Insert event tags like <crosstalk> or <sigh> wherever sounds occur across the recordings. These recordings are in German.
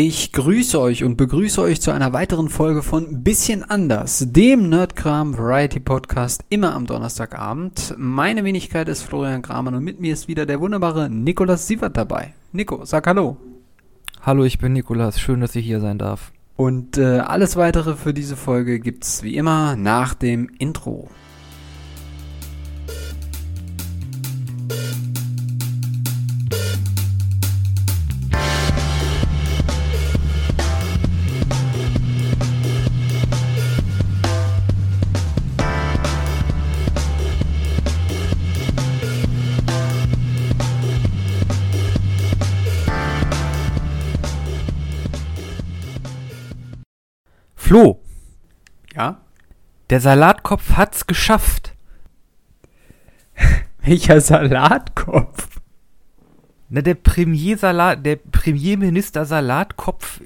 Ich grüße euch und begrüße euch zu einer weiteren Folge von Bisschen anders, dem Nerdkram Variety Podcast, immer am Donnerstagabend. Meine Wenigkeit ist Florian Kramer und mit mir ist wieder der wunderbare Nikolas Sievert dabei. Nico, sag Hallo. Hallo, ich bin Nikolas, schön, dass ich hier sein darf. Und äh, alles weitere für diese Folge gibt's wie immer nach dem Intro. Der Salatkopf hat's geschafft. <laughs> Welcher Salatkopf? Na, der Premier Salat, der Premierminister Salatkopf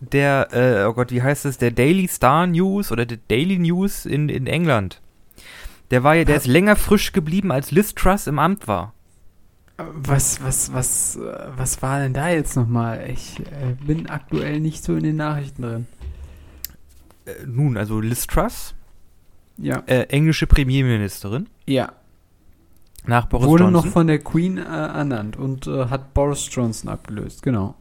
der, äh, oh Gott, wie heißt es, der Daily Star News oder der Daily News in, in England. Der war ja, der ist länger frisch geblieben, als Liz Truss im Amt war. Was, was, was, was war denn da jetzt nochmal? Ich äh, bin aktuell nicht so in den Nachrichten drin. Äh, nun, also Liz Truss, Ja. äh, englische Premierministerin, Ja. nach Boris Wurde Johnson. noch von der Queen äh, ernannt und äh, hat Boris Johnson abgelöst, genau.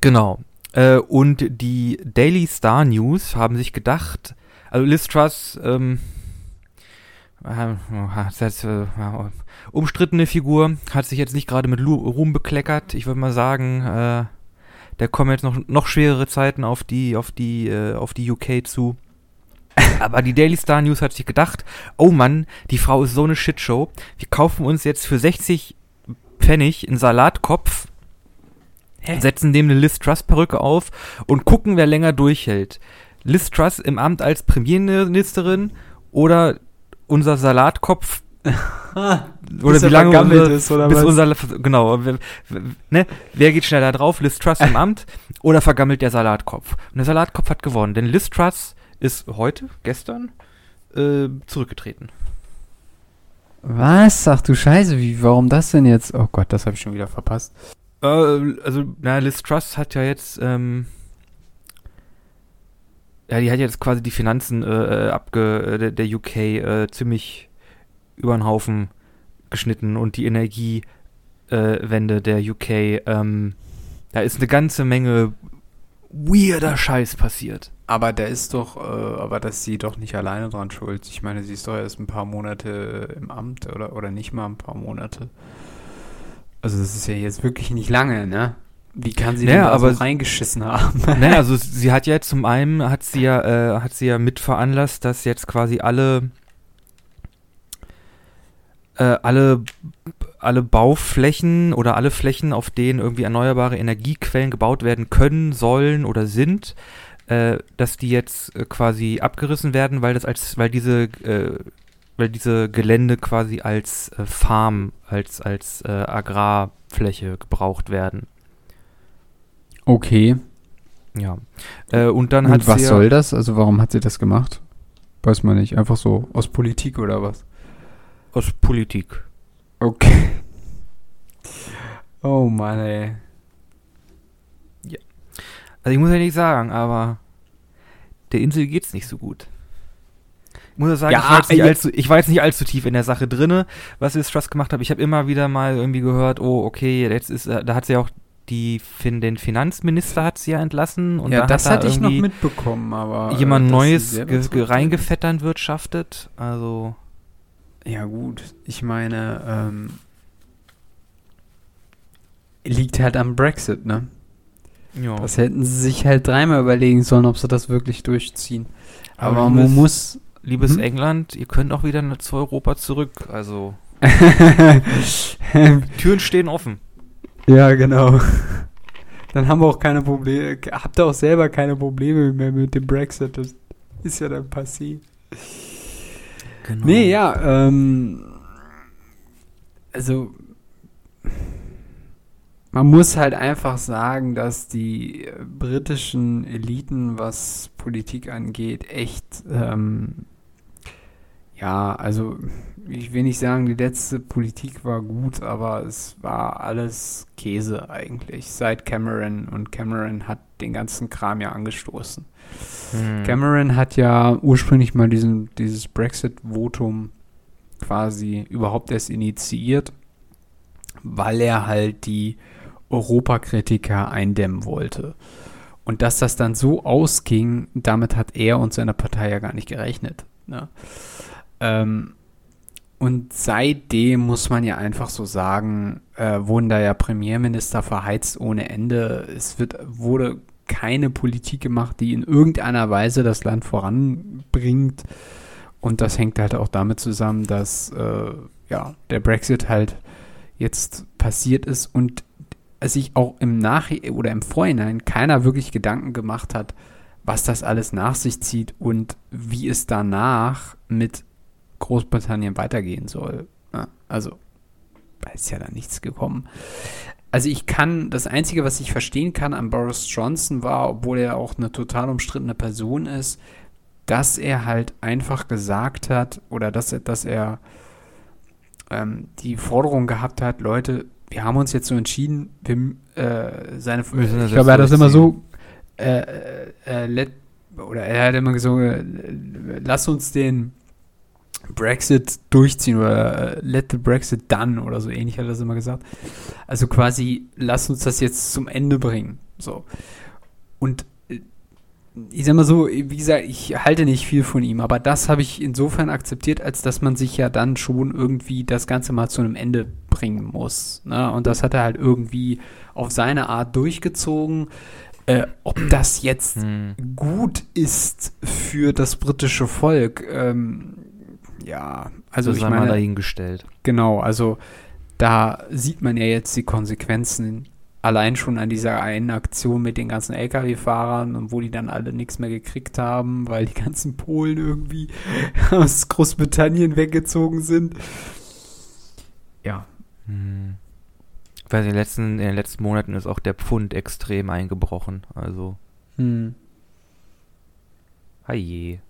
Genau. Äh, und die Daily Star News haben sich gedacht, also Liz Truss, ähm, äh, äh, umstrittene Figur, hat sich jetzt nicht gerade mit Ruhm bekleckert. Ich würde mal sagen, äh, da kommen jetzt noch, noch schwerere Zeiten auf die, auf die, äh, auf die UK zu. Aber die Daily Star News hat sich gedacht, oh Mann, die Frau ist so eine Shitshow. Wir kaufen uns jetzt für 60 Pfennig einen Salatkopf setzen dem eine Liz Truss Perücke auf und gucken, wer länger durchhält. Liz Truss im Amt als Premierministerin oder unser Salatkopf <laughs> oder Bis wie lange unser, ist, oder bis was? unser genau ne, wer geht schneller drauf Liz Truss im Amt oder vergammelt der Salatkopf und der Salatkopf hat gewonnen denn Liz Truss ist heute gestern äh, zurückgetreten Was? Ach du Scheiße, wie, warum das denn jetzt? Oh Gott, das habe ich schon wieder verpasst. Äh, also, na, Liz Truss hat ja jetzt, ähm, ja, die hat jetzt quasi die Finanzen äh, äh, abge, äh, der, der UK äh, ziemlich über den Haufen geschnitten und die Energiewende Wende der UK, ähm, da ist eine ganze Menge weirder Scheiß passiert. Aber der ist doch, äh, aber das ist sie doch nicht alleine dran schuld. Ich meine, sie ist doch erst ein paar Monate im Amt oder, oder nicht mal ein paar Monate. Also das ist ja jetzt wirklich nicht lange, ne? Wie kann sie Naja, denn da aber- so reingeschissen haben? <laughs> naja, also sie hat ja zum einen, hat sie ja, äh, hat sie ja mit veranlasst, dass jetzt quasi alle, äh, alle, alle Bauflächen oder alle Flächen, auf denen irgendwie erneuerbare Energiequellen gebaut werden können, sollen oder sind, äh, dass die jetzt äh, quasi abgerissen werden, weil das als, weil diese, äh, weil diese Gelände quasi als äh, Farm, als, als äh, Agrarfläche gebraucht werden. Okay. Ja. Äh, und dann Und hat was sie ja- soll das? Also warum hat sie das gemacht? Weiß man nicht. Einfach so aus Politik oder was? Aus Politik. Okay. <laughs> Oh Mann, ey. Also ich muss ja nicht sagen, aber der Insel geht's nicht so gut. Ich muss ja sagen, Ja, ich, war jetzt nicht allzu, ich war jetzt nicht allzu tief in der Sache drinne, was Liz Truss gemacht hat. Ich habe immer wieder mal irgendwie gehört, oh, okay, jetzt ist, äh, da hat sie auch die, den Finanzminister hat sie ja entlassen und ja, da das hat hatte da ich noch mitbekommen, aber. jemand äh, sie Neues ge, reingefettern wirtschaftet. Also, Ja, gut. Ich meine, ähm, liegt halt am Brexit, ne? Ja. Das hätten sie sich halt dreimal überlegen sollen, ob sie das wirklich durchziehen. Aber Aber, du man muss. Liebes Mhm. England, ihr könnt auch wieder zu Europa zurück. Also, <laughs> Türen stehen offen. ja, genau. Dann haben wir auch keine Probleme. Habt ihr auch selber keine Probleme mehr mit dem Brexit. Das ist ja dann passiert. Genau. Nee, ja, ähm. Also. Man muss halt einfach sagen, dass die äh, britischen Eliten, was Politik angeht, echt, ähm, ja, also ich will nicht sagen, die letzte Politik war gut, aber es war alles Käse eigentlich. Seit Cameron und Cameron hat den ganzen Kram ja angestoßen. Hm. Cameron hat ja ursprünglich mal diesen, dieses Brexit-Votum quasi überhaupt erst initiiert, weil er halt die Europakritiker eindämmen wollte. Und dass das dann so ausging, damit hat er und seine Partei ja gar nicht gerechnet. Ne? Ähm, und seitdem muss man ja einfach so sagen, äh, wurden da ja Premierminister verheizt ohne Ende. Es wird, wurde keine Politik gemacht, die in irgendeiner Weise das Land voranbringt. Und das hängt halt auch damit zusammen, dass äh, ja, der Brexit halt jetzt passiert ist und sich auch im Nach oder im Vorhinein keiner wirklich Gedanken gemacht hat, was das alles nach sich zieht und wie es danach mit Großbritannien weitergehen soll. Also, da ist ja da nichts gekommen. Also ich kann, das Einzige, was ich verstehen kann an Boris Johnson war, obwohl er auch eine total umstrittene Person ist, dass er halt einfach gesagt hat oder dass er, dass er ähm, die Forderung gehabt hat, Leute, wir haben uns jetzt so entschieden, wir, äh, seine, ich glaube, er hat das immer so, äh, äh, äh, let, oder er hat immer so, äh, lass uns den Brexit durchziehen oder äh, let the Brexit done oder so ähnlich hat er das immer gesagt. Also quasi, lass uns das jetzt zum Ende bringen. So. Und ich sag mal so, wie gesagt, ich halte nicht viel von ihm, aber das habe ich insofern akzeptiert, als dass man sich ja dann schon irgendwie das Ganze mal zu einem Ende bringen muss. Ne? Und das hat er halt irgendwie auf seine Art durchgezogen. Äh, ob das jetzt hm. gut ist für das britische Volk, ähm, ja, also das ich meine, dahingestellt. Genau, also da sieht man ja jetzt die Konsequenzen allein schon an dieser einen Aktion mit den ganzen LKW-Fahrern und wo die dann alle nichts mehr gekriegt haben, weil die ganzen Polen irgendwie <laughs> aus Großbritannien weggezogen sind. Ja. Hm. Ich weiß, in den, letzten, in den letzten Monaten ist auch der Pfund extrem eingebrochen. Also. Hm. Haje.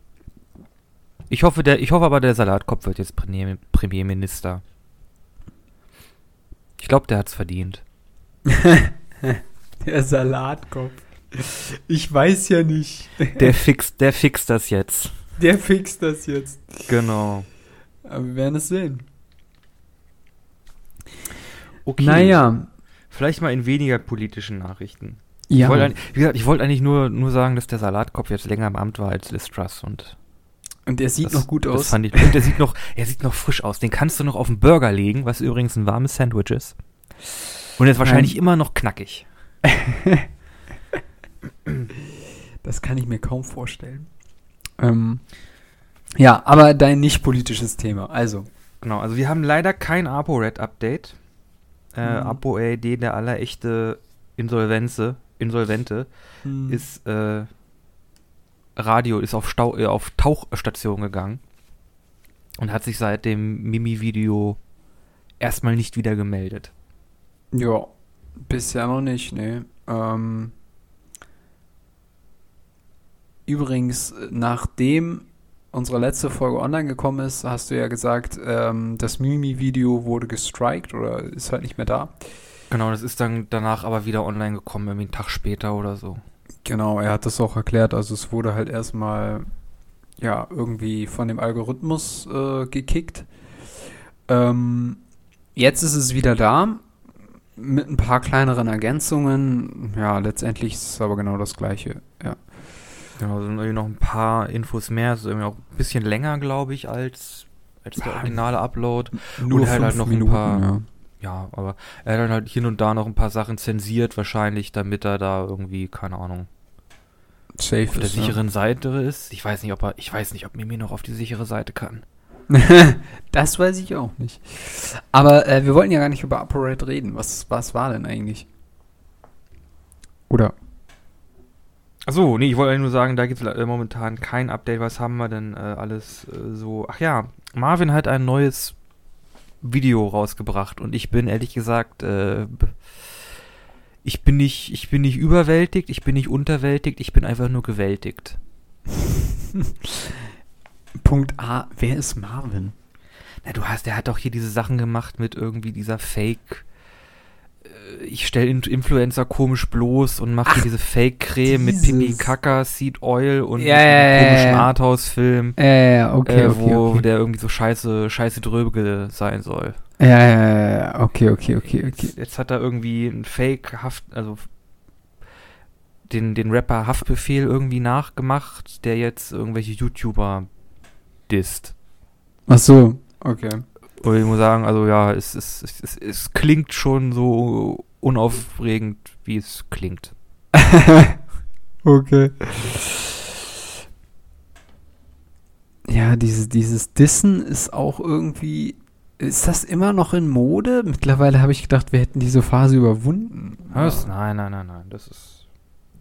Ich hoffe, der, ich hoffe aber, der Salatkopf wird jetzt Premier, Premierminister. Ich glaube, der hat's verdient. <laughs> der Salatkopf. Ich weiß ja nicht. der fixt, der fixt das jetzt. Der fixt das jetzt. Genau. Aber wir werden es sehen. Okay. Naja. Vielleicht mal in weniger politischen Nachrichten. Ja. Ich wollte, wie gesagt, ich wollte eigentlich nur, nur sagen, dass der Salatkopf jetzt länger im Amt war als Liz Truss und und der sieht das, noch gut aus. Fand ich, und der sieht noch, er sieht noch frisch aus. Den kannst du noch auf den Burger legen, was übrigens ein warmes Sandwich ist. Und ist wahrscheinlich immer noch knackig. <laughs> das kann ich mir kaum vorstellen. Ähm, ja, aber dein nicht politisches Thema, also. Genau, also wir haben leider kein ApoRed-Update. Äh, mhm. ApoRed, der allerechte Insolvenze, Insolvente, mhm. ist äh, Radio ist auf, Stau, äh, auf Tauchstation gegangen und hat sich seit dem Mimi-Video erstmal nicht wieder gemeldet. Ja, bisher noch nicht, ne. Ähm, übrigens, nachdem unsere letzte Folge online gekommen ist, hast du ja gesagt, ähm, das Mimi-Video wurde gestrikt oder ist halt nicht mehr da. Genau, das ist dann danach aber wieder online gekommen, irgendwie einen Tag später oder so. Genau, er hat das auch erklärt. Also es wurde halt erstmal ja irgendwie von dem Algorithmus äh, gekickt. Ähm, jetzt ist es wieder da mit ein paar kleineren Ergänzungen. Ja, letztendlich ist es aber genau das gleiche. Ja. Genau, sind irgendwie noch ein paar Infos mehr. Es ist irgendwie auch ein bisschen länger, glaube ich, als, als der originale Upload. Nur halt, halt noch Minuten, ein paar. Ja ja, aber er hat halt hier und da noch ein paar Sachen zensiert, wahrscheinlich, damit er da irgendwie, keine Ahnung, Safe auf der ist, sicheren ja. Seite ist. Ich weiß nicht, ob er, ich weiß nicht, ob Mimi noch auf die sichere Seite kann. <laughs> das weiß ich auch nicht. Aber äh, wir wollten ja gar nicht über UpperRate reden. Was, was war denn eigentlich? Oder? Achso, nee, ich wollte nur sagen, da gibt es äh, momentan kein Update. Was haben wir denn äh, alles äh, so? Ach ja, Marvin hat ein neues Video rausgebracht und ich bin ehrlich gesagt, äh, ich bin nicht, ich bin nicht überwältigt, ich bin nicht unterwältigt, ich bin einfach nur gewältigt. <laughs> Punkt A, wer ist Marvin? Na, du hast, der hat doch hier diese Sachen gemacht mit irgendwie dieser Fake. äh, Ich stelle Influencer komisch bloß und mache hier diese Fake-Creme mit. Pipi Kaka, Seed Oil und Ja, ja, ja, komischen ja. Arthouse-Film, Äh, ja, okay, äh, okay, wo okay. der irgendwie so scheiße, scheiße Dröbel sein soll. Ja, ja, ja, ja, okay, okay, okay, okay. Jetzt hat er irgendwie einen Fake-Haft, also den, den Rapper Haftbefehl irgendwie nachgemacht, der jetzt irgendwelche YouTuber disst. Ach so, okay. Und ich muss sagen, also ja, es, es, es, es, klingt schon so unaufregend, wie es klingt. <laughs> okay. Ja, dieses, dieses Dissen ist auch irgendwie. Ist das immer noch in Mode? Mittlerweile habe ich gedacht, wir hätten diese Phase überwunden. Was? Nein, nein, nein, nein. Das ist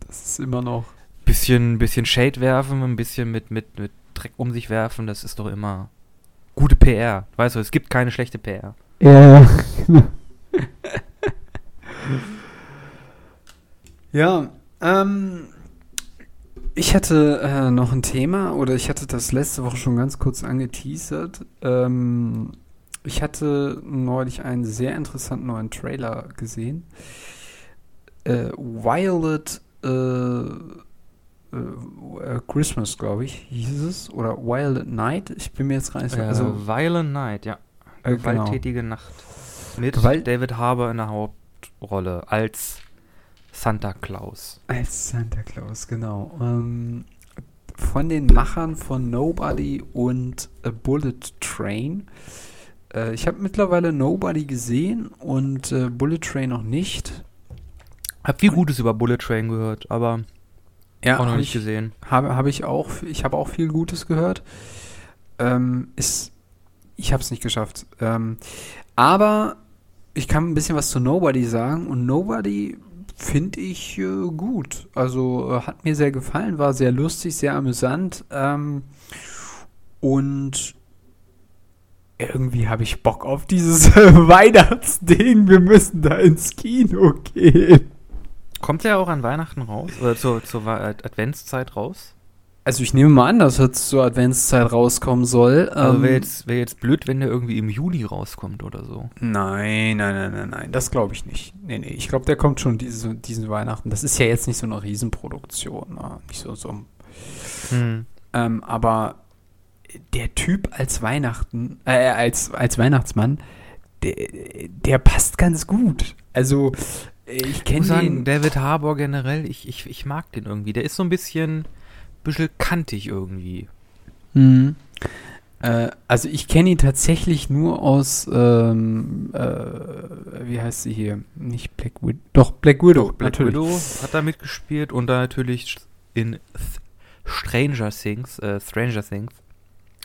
Das ist immer noch. Bisschen, bisschen Shade werfen, ein bisschen mit, mit, mit Dreck um sich werfen, das ist doch immer gute PR. Weißt du, es gibt keine schlechte PR. Ja, <laughs> ja. ähm, ich hatte äh, noch ein Thema oder ich hatte das letzte Woche schon ganz kurz angeteasert. Ähm, ich hatte neulich einen sehr interessanten neuen Trailer gesehen. Äh, Violet äh, äh, äh, Christmas, glaube ich, hieß es. Oder Violet Night. Ich bin mir jetzt gar nicht so. Also Also, Violent Night, ja. äh, genau. Gewalttätige Nacht. Mit Gewalt- David Harbour in der Hauptrolle als Santa Claus. Als Santa Claus, genau. Ähm, von den Machern von Nobody und A Bullet Train. Äh, ich habe mittlerweile Nobody gesehen und äh, Bullet Train noch nicht. Hab viel Gutes über Bullet Train gehört, aber Ja, auch noch hab nicht ich, gesehen. Habe, habe ich auch. Ich habe auch viel Gutes gehört. Ähm, ist, ich habe es nicht geschafft. Ähm, aber ich kann ein bisschen was zu Nobody sagen und Nobody finde ich äh, gut. Also äh, hat mir sehr gefallen, war sehr lustig, sehr amüsant. Ähm, und irgendwie habe ich Bock auf dieses <laughs> Weihnachtsding. Wir müssen da ins Kino gehen. Kommt der auch an Weihnachten raus? Oder zur, zur Adventszeit raus? Also ich nehme mal an, dass es zur Adventszeit rauskommen soll. Also Ähm, wäre jetzt, wär jetzt blöd, wenn der irgendwie im Juli rauskommt oder so. Nein, nein, nein, nein, nein, das glaube ich nicht. Nee, nee, ich glaube, der kommt schon diese, diesen Weihnachten. Das ist ja jetzt nicht so eine Riesenproduktion, ne? nicht so, so. Hm. Ähm, aber der Typ als Weihnachten, äh, als, als Weihnachtsmann, der, der passt ganz gut. Also, ich kenne den. sagen, David Harbour generell, ich, ich, ich mag den irgendwie. Der ist so ein bisschen, bisschen kantig irgendwie. Mhm. Äh, also ich kenne ihn tatsächlich nur aus, ähm, äh, wie heißt sie hier? Nicht Black Widow. Doch, Black Widow, Doch, Black natürlich. Widow hat da mitgespielt und da natürlich in Th Stranger Things, äh, Stranger Things,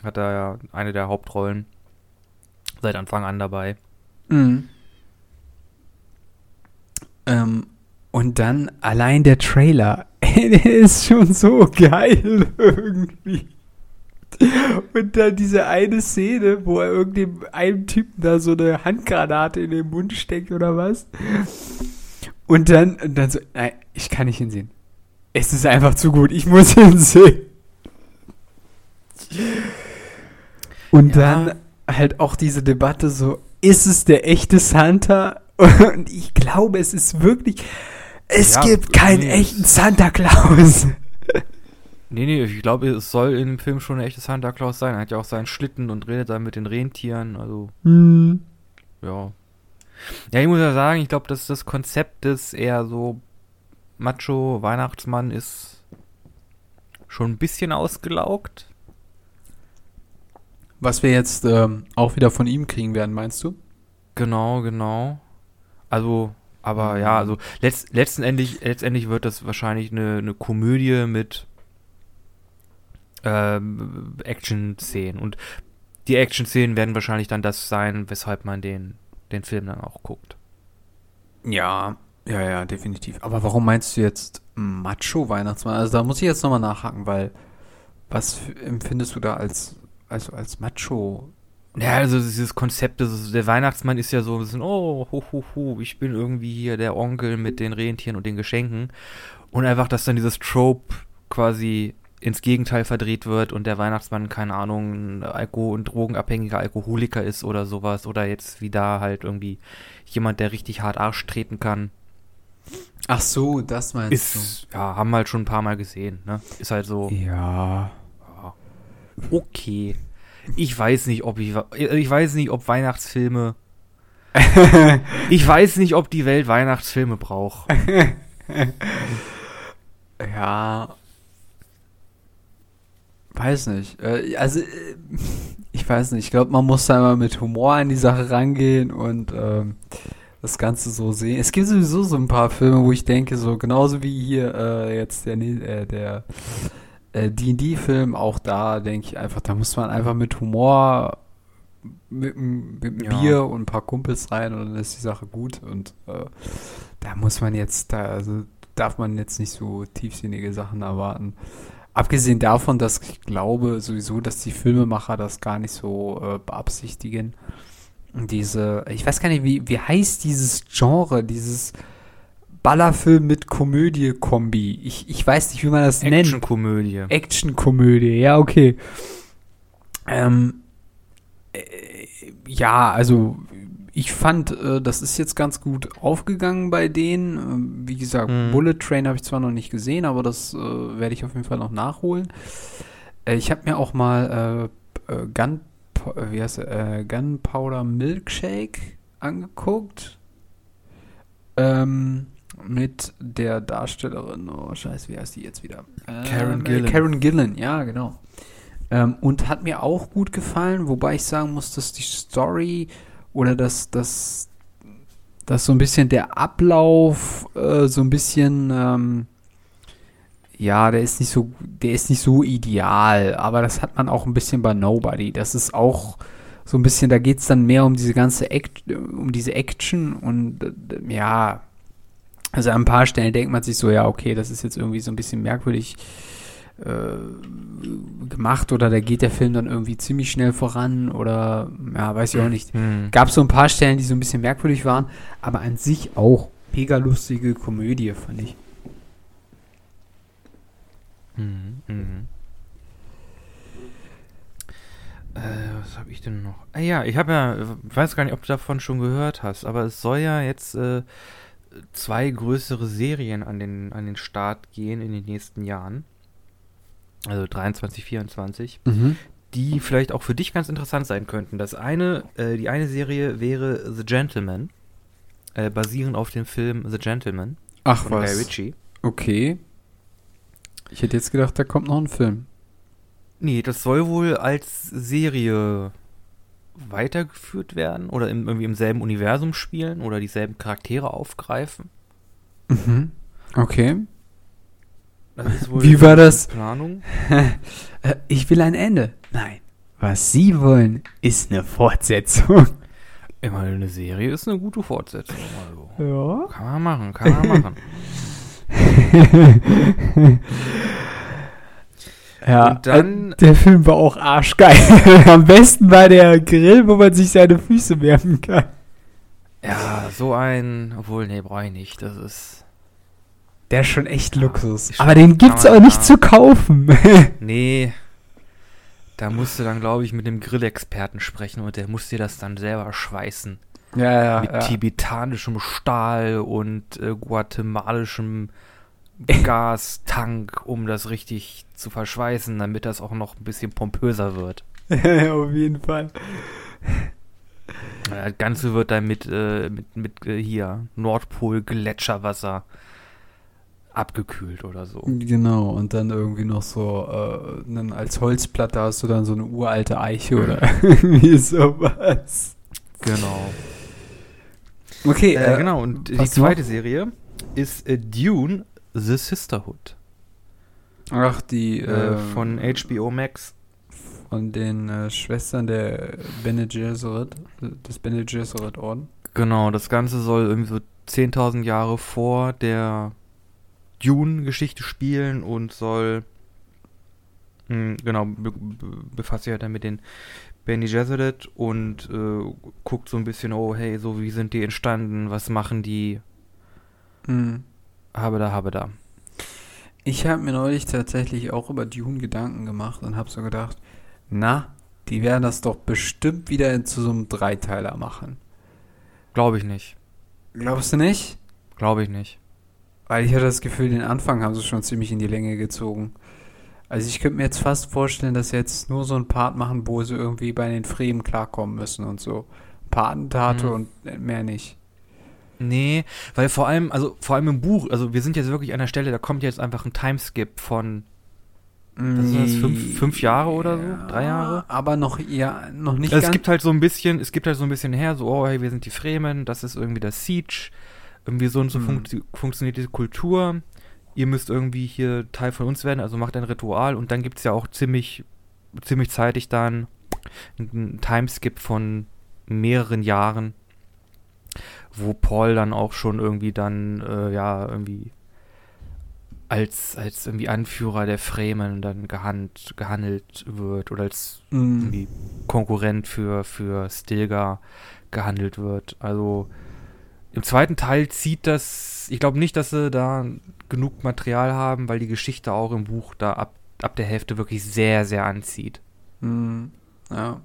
hat er ja eine der Hauptrollen seit Anfang an dabei. Mhm. Ähm, und dann allein der Trailer, <laughs> der ist schon so geil irgendwie. Und dann diese eine Szene, wo er irgendeinem einem Typen da so eine Handgranate in den Mund steckt oder was. Und dann, und dann so, nein, ich kann nicht hinsehen. Es ist einfach zu gut, ich muss <laughs> hinsehen. Und Ja. dann halt auch diese Debatte so, ist es der echte Santa? Und ich glaube, es ist wirklich, es Ja, gibt keinen nee, echten Santa Claus. Nee, nee, ich glaube, es soll in dem Film schon ein echtes Santa Claus sein. Er hat ja auch seinen Schlitten und redet dann mit den Rentieren, also, Hm. ja. Ja, ich muss ja sagen, ich glaube, dass das Konzept des eher so Macho-Weihnachtsmann ist schon ein bisschen ausgelaugt. Was wir jetzt ähm, auch wieder von ihm kriegen werden, meinst du? Genau, genau. Also, aber ja, also letzt, letztendlich, letztendlich wird das wahrscheinlich eine, eine Komödie mit ähm, Action-Szenen. Und die Action-Szenen werden wahrscheinlich dann das sein, weshalb man den, den Film dann auch guckt. Ja, ja, ja, definitiv. Aber warum meinst du jetzt Macho-Weihnachtsmann? Also da muss ich jetzt nochmal nachhaken, weil was empfindest du da als, also als Macho? Ja, also dieses Konzept, ist, der Weihnachtsmann ist ja so ein bisschen, oh, hu, hu, hu, ich bin irgendwie hier der Onkel mit den Rentieren und den Geschenken. Und einfach, dass dann dieses Trope quasi ins Gegenteil verdreht wird und der Weihnachtsmann, keine Ahnung, ein Alko- und drogenabhängiger Alkoholiker ist oder sowas. Oder jetzt wie da halt irgendwie jemand, der richtig hart Arsch treten kann. Ach so, das meinst Ist, ja, haben wir halt schon ein paar Mal gesehen, ne? Ist halt so, du. Ja. ja, okay. Ich weiß nicht, ob ich, ich weiß nicht, ob Weihnachtsfilme, <laughs> ich weiß nicht, ob die Welt Weihnachtsfilme braucht. <laughs> Ja. Weiß nicht. Äh, Also, äh, ich weiß nicht. Ich glaube, man muss da immer mit Humor an die Sache rangehen und ähm, das Ganze so sehen. Es gibt sowieso so ein paar Filme, wo ich denke, so genauso wie hier äh, jetzt der, Ne- äh, der D&D-Film, auch da denke ich einfach, da muss man einfach mit Humor mit, mit Ja. Bier und ein paar Kumpels rein und dann ist die Sache gut und äh, da muss man jetzt, da also darf man jetzt nicht so tiefsinnige Sachen erwarten. Abgesehen davon, dass ich glaube sowieso, dass die Filmemacher das gar nicht so äh, beabsichtigen. Und Diese, ich weiß gar nicht, wie, wie heißt dieses Genre, dieses Ballerfilm mit Komödie-Kombi. Ich, ich weiß nicht, wie man das nennt. Actionkomödie. Actionkomödie, ja, okay. Ähm, äh, ja, also ich fand, äh, das ist jetzt ganz gut aufgegangen bei denen. Ähm, wie gesagt, Mhm. Bullet Train habe ich zwar noch nicht gesehen, aber das äh, werde ich auf jeden Fall noch nachholen. Äh, ich habe mir auch mal äh, äh, Gun, wie heißt äh, Gunpowder Milkshake angeguckt. Ähm, mit der Darstellerin, oh scheiße, wie heißt die jetzt wieder? Karen Ähm, Gillan. Karen Gillan, ja, genau. Ähm, und hat mir auch gut gefallen, wobei ich sagen muss, dass die Story oder dass das dass so ein bisschen der Ablauf äh, so ein bisschen ähm, ja, der ist nicht so der ist nicht so ideal, aber das hat man auch ein bisschen bei Nobody. Das ist auch so ein bisschen, da geht es dann mehr um diese ganze Act, um diese Action und äh, ja, also an ein paar Stellen denkt man sich so, ja, okay, das ist jetzt irgendwie so ein bisschen merkwürdig äh, gemacht oder da geht der Film dann irgendwie ziemlich schnell voran oder ja, weiß ich auch nicht. Hm. Gab so ein paar Stellen, die so ein bisschen merkwürdig waren, aber an sich auch mega lustige Komödie, fand ich. Mhm, mhm. Äh, was habe ich denn noch? Ah ja, ich habe ja, ich weiß gar nicht, ob du davon schon gehört hast, aber es soll ja jetzt äh, zwei größere Serien an den, an den Start gehen in den nächsten Jahren. Also 23, 24, die vielleicht auch für dich ganz interessant sein könnten. Das eine, äh, die eine Serie wäre The Gentleman, äh, basierend auf dem Film The Gentleman Ach von Guy was. Ritchie. Okay. Ich hätte jetzt gedacht, da kommt noch ein Film. Nee, das soll wohl als Serie weitergeführt werden oder im, irgendwie im selben Universum spielen oder dieselben Charaktere aufgreifen. Mhm. Okay. Das ist wohl Wie war das? Planung. <laughs> Äh, ich will ein Ende. Nein. Was Sie wollen, ist eine Fortsetzung. Immer eine Serie ist eine gute Fortsetzung. Also. Ja. Kann man machen, kann man machen. <laughs> Ja, Und dann- äh, der Film war auch arschgeil. <laughs> Am besten war der Grill, wo man sich seine Füße wärmen kann. Ja, so ein, obwohl, nee, brauche ich nicht. Das ist, Der ist schon echt Luxus. ist Aber den gibt's auch nicht zu kaufen. <laughs> nee. Da musst du dann, glaube ich, mit dem Grillexperten sprechen und der muss dir das dann selber schweißen. ja, ja, mit ja. tibetanischem Stahl und äh, guatemalischem Gastank, um das richtig zu verschweißen, damit das auch noch ein bisschen pompöser wird. <laughs> Auf jeden Fall. Das Ganze wird dann mit, äh, mit, mit äh, hier Nordpol-Gletscherwasser abgekühlt oder so. Genau, und dann irgendwie noch so, äh, dann als Holzplatte hast du dann so eine uralte Eiche oder <laughs> irgendwie sowas. Genau. Okay, Äh, genau, und die zweite noch? Serie ist äh, Dune The Sisterhood Ach, die äh, äh, von HBO Max. von den äh, Schwestern der Bene Gesserit, des Bene Gesserit Orden. Genau, das Ganze soll irgendwie so 10.000 Jahre vor der Dune-Geschichte spielen und soll, mh, genau, be be befasst sich halt dann mit den Bene Gesserit und äh, guckt so ein bisschen, oh hey, so wie sind die entstanden, was machen die, Mhm. Habe da, habe da. Ich habe mir neulich tatsächlich auch über Dune Gedanken gemacht und habe so gedacht, na, die werden das doch bestimmt wieder zu so einem Dreiteiler machen. Glaube ich nicht. Glaubst du nicht? Glaube ich nicht. Weil ich hatte das Gefühl, den Anfang haben sie schon ziemlich in die Länge gezogen. Also ich könnte mir jetzt fast vorstellen, dass sie jetzt nur so ein Part machen, wo sie irgendwie bei den Fremen klarkommen müssen und so. Ein paar Attentate Mhm. und mehr nicht. Nee, weil vor allem, also vor allem im Buch, also wir sind jetzt wirklich an der Stelle, da kommt jetzt einfach ein Timeskip von Was ist das, fünf- fünf Jahre oder so? Drei Jahre? Aber noch, ja, noch nicht Also es gibt halt so ein bisschen, es gibt halt so ein bisschen her, so, oh, hey, wir sind die Fremen, das ist irgendwie das Siege, irgendwie so und so Mhm. funkt, funktioniert diese Kultur, ihr müsst irgendwie hier Teil von uns werden, also macht ein Ritual und dann gibt es ja auch ziemlich, ziemlich zeitig dann einen Timeskip von mehreren Jahren, wo Paul dann auch schon irgendwie dann, äh, ja, irgendwie als, als irgendwie Anführer der Fremen dann gehand, gehandelt wird oder als Mhm. irgendwie Konkurrent für, für Stilgar gehandelt wird. Also im zweiten Teil zieht das, ich glaube nicht, dass sie da genug Material haben, weil die Geschichte auch im Buch da ab, ab der Hälfte wirklich sehr, sehr anzieht. Mhm. Ja.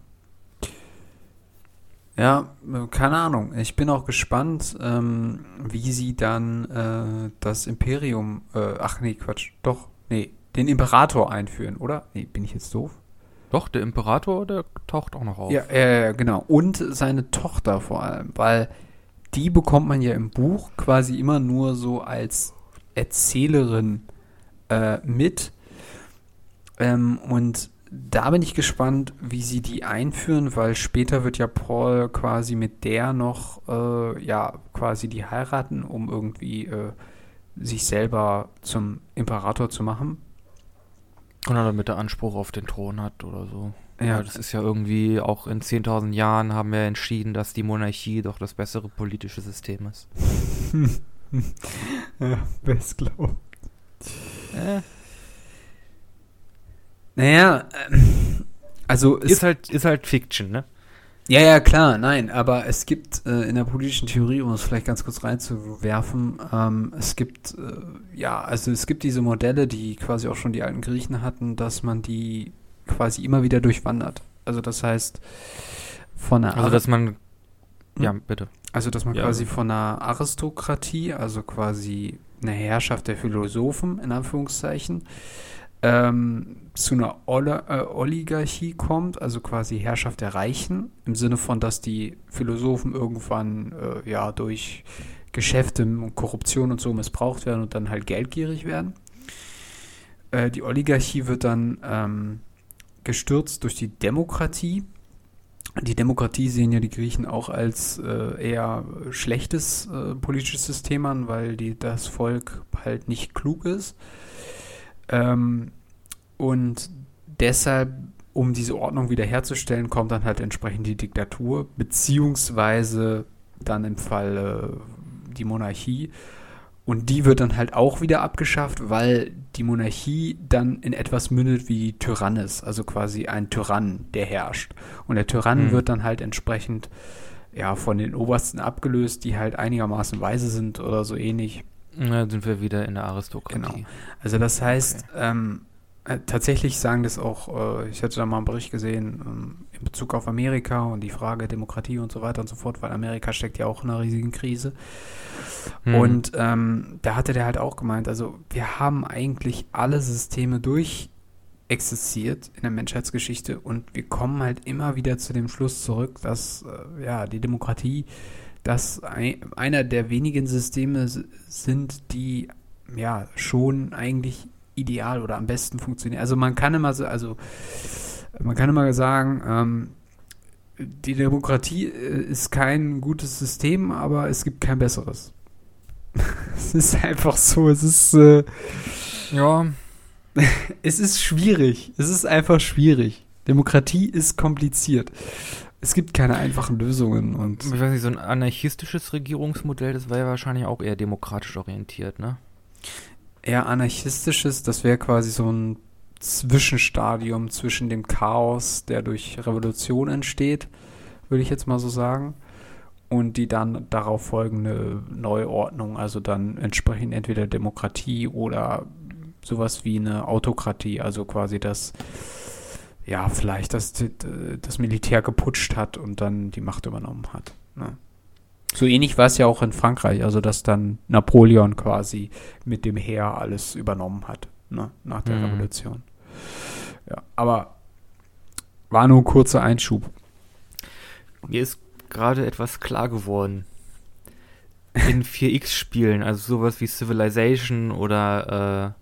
Ja, keine Ahnung. Ich bin auch gespannt, ähm, wie sie dann äh, das Imperium, äh, ach nee, Quatsch, doch, nee, den Imperator einführen, oder? Nee, bin ich jetzt doof? Doch, der Imperator, der taucht auch noch auf. Ja, äh, genau. Und seine Tochter vor allem, weil die bekommt man ja im Buch quasi immer nur so als Erzählerin äh, mit. Ähm, und da bin ich gespannt, wie sie die einführen, weil später wird ja Paul quasi mit der noch, äh, ja, quasi die heiraten, um irgendwie äh, sich selber zum Imperator zu machen. Und dann damit er Anspruch auf den Thron hat oder so. Ja. Ja, das ist ja irgendwie, auch in 10.000 Jahren haben wir entschieden, dass die Monarchie doch das bessere politische System ist. <laughs> ja, wer es glaubt. Äh, Naja, ähm, also es ist halt, ist halt Fiction, ne? Ja, ja, klar, nein, aber es gibt äh, in der politischen Theorie, um es vielleicht ganz kurz reinzuwerfen, ähm, es gibt, äh, ja, also es gibt diese Modelle, die quasi auch schon die alten Griechen hatten, dass man die quasi immer wieder durchwandert. Also das heißt, von einer Also, dass man. Hm? Ja, bitte. also dass man Ja. quasi von einer Aristokratie, also quasi eine Herrschaft der Philosophen, in Anführungszeichen, ähm, zu einer Ola, äh, Oligarchie kommt, also quasi Herrschaft der Reichen, im Sinne von, dass die Philosophen irgendwann äh, ja durch Geschäfte und Korruption und so missbraucht werden und dann halt geldgierig werden. Äh, die Oligarchie wird dann ähm, gestürzt durch die Demokratie. Die Demokratie sehen ja die Griechen auch als äh, eher schlechtes äh, politisches System an, weil die, das Volk halt nicht klug ist. Ähm, und deshalb, um diese Ordnung wiederherzustellen, kommt dann halt entsprechend die Diktatur, beziehungsweise dann im Fall äh, die Monarchie. Und die wird dann halt auch wieder abgeschafft, weil die Monarchie dann in etwas mündet wie Tyrannis, also quasi ein Tyrann, der herrscht. Und der Tyrann Hm. wird dann halt entsprechend ja von den Obersten abgelöst, die halt einigermaßen weise sind oder so ähnlich. Na, sind wir wieder in der Aristokratie. Genau. Also das heißt, ähm, äh, tatsächlich sagen das auch, äh, ich hatte da mal einen Bericht gesehen ähm, in Bezug auf Amerika und die Frage Demokratie und so weiter und so fort, weil Amerika steckt ja auch in einer riesigen Krise. Hm. Und ähm, da hatte der halt auch gemeint, also wir haben eigentlich alle Systeme durch existiert in der Menschheitsgeschichte und wir kommen halt immer wieder zu dem Schluss zurück, dass äh, ja die Demokratie das ein, einer der wenigen Systeme sind, die ja schon eigentlich ideal oder am besten funktionieren. Also man kann immer so, also man kann immer sagen, ähm, die Demokratie äh, ist kein gutes System, aber es gibt kein besseres. <laughs> es ist einfach so, es ist äh, ja, <laughs> es ist schwierig. Es ist einfach schwierig. Demokratie ist kompliziert. Es gibt keine einfachen Lösungen und ich weiß nicht, so ein anarchistisches Regierungsmodell, das war ja wahrscheinlich auch eher demokratisch orientiert, ne? eher anarchistisches, das wäre quasi so ein Zwischenstadium zwischen dem Chaos, der durch Revolution entsteht, würde ich jetzt mal so sagen, und die dann darauf folgende Neuordnung, also dann entsprechend entweder Demokratie oder sowas wie eine Autokratie, also quasi das, ja, vielleicht das, das Militär geputscht hat und dann die Macht übernommen hat. Ne? So ähnlich war es ja auch in Frankreich, also dass dann Napoleon quasi mit dem Heer alles übernommen hat, ne, nach der mhm. Revolution. Ja, aber war nur ein kurzer Einschub. Mir ist gerade etwas klar geworden. In <laughs> 4X-Spielen, also sowas wie Civilization oder, äh,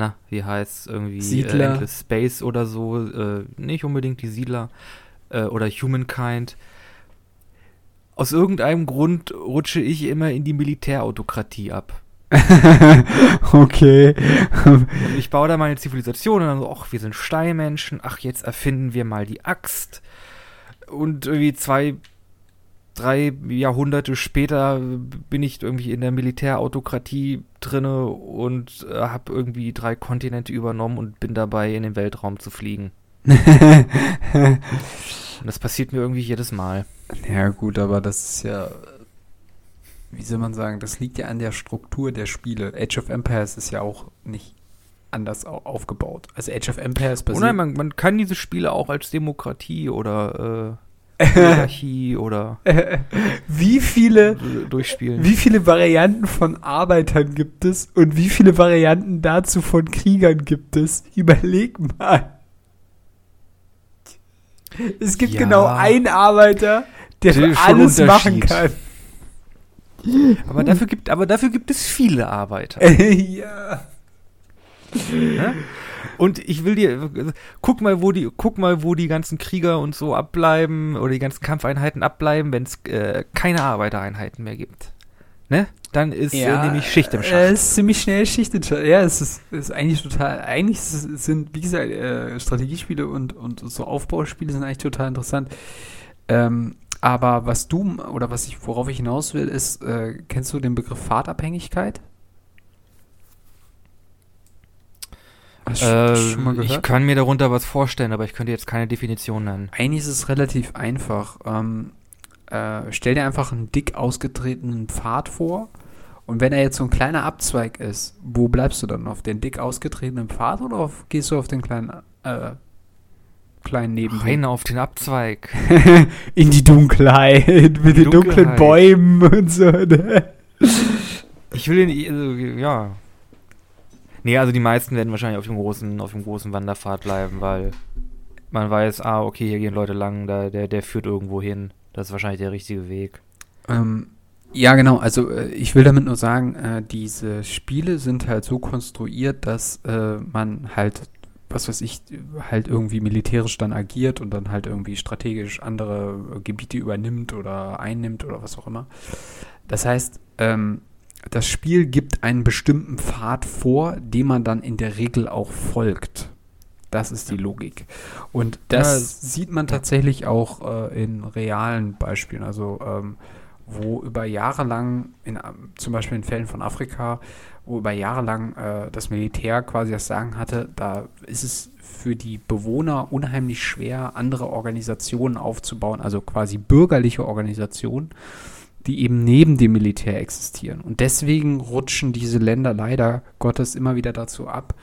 na, wie heißt irgendwie äh, Siedler. Äh, Space oder so, äh, nicht unbedingt die Siedler äh, oder Humankind. Aus irgendeinem Grund rutsche ich immer in die Militärautokratie ab. <laughs> okay. ich baue da meine Zivilisation und dann so, ach, wir sind Steinmenschen, ach, jetzt erfinden wir mal die Axt. Und irgendwie zwei, drei Jahrhunderte später bin ich irgendwie in der Militärautokratie drinne und äh, habe irgendwie drei Kontinente übernommen und bin dabei, in den Weltraum zu fliegen. <laughs> und das passiert mir irgendwie jedes Mal. Ja, gut, aber das ist ja wie soll man sagen, das liegt ja an der Struktur der Spiele. Age of Empires ist ja auch nicht anders aufgebaut. Also Age of Empires basiert. Oder man, man kann diese Spiele auch als Demokratie oder äh, Hierarchie <laughs> oder wie viele durchspielen. Wie viele Varianten von Arbeitern gibt es und wie viele Varianten dazu von Kriegern gibt es? Überleg mal. Es gibt ja, genau einen Arbeiter, der alles machen kann. Aber dafür gibt, aber dafür gibt es viele Arbeiter. <laughs> ja. ja. Und ich will dir, guck mal, wo die, guck mal, wo die ganzen Krieger und so abbleiben oder die ganzen Kampfeinheiten abbleiben, wenn es äh, keine Arbeitereinheiten mehr gibt. Ne? Dann ist äh, ja, äh, nämlich Schicht im Schacht. Es ist ziemlich schnell Schicht im Schacht. Ja, es ist, ist eigentlich total, eigentlich sind, wie gesagt, äh, Strategiespiele und, und so Aufbauspiele sind eigentlich total interessant. Ähm, aber was du, oder was ich, worauf ich hinaus will, ist, äh, kennst du den Begriff Fahrtabhängigkeit? Hast äh, schon mal gehört? Ich kann mir darunter was vorstellen, aber ich könnte jetzt keine Definition nennen. Eigentlich ist es relativ einfach. Ähm, äh, stell dir einfach einen dick ausgetretenen Pfad vor. Und wenn er jetzt so ein kleiner Abzweig ist, wo bleibst du dann? Auf den dick ausgetretenen Pfad oder auf, gehst du auf den kleinen äh, kleinen Nebenweg. Rein auf den Abzweig. <laughs> In die Dunkelheit, <laughs> mit den dunklen Bäumen und so. Ne? Ich will den, also, ja. Nee, also die meisten werden wahrscheinlich auf dem großen, auf dem großen Wanderpfad bleiben, weil man weiß, ah, okay, hier gehen Leute lang, da, der, der führt irgendwo hin. Das ist wahrscheinlich der richtige Weg. Ähm, ja, genau. Also äh, ich will damit nur sagen, äh, diese Spiele sind halt so konstruiert, dass äh, man halt was weiß ich, halt irgendwie militärisch dann agiert und dann halt irgendwie strategisch andere Gebiete übernimmt oder einnimmt oder was auch immer. Das heißt, ähm, das Spiel gibt einen bestimmten Pfad vor, dem man dann in der Regel auch folgt. Das ist die Logik. Und das ja, sieht man tatsächlich auch äh, in realen Beispielen. Also ähm, wo über Jahre lang, in, zum Beispiel in Fällen von Afrika, wo über Jahre lang äh, das Militär quasi das Sagen hatte, da ist es für die Bewohner unheimlich schwer, andere Organisationen aufzubauen, also quasi bürgerliche Organisationen, die eben neben dem Militär existieren. Und deswegen rutschen diese Länder leider Gottes immer wieder dazu ab,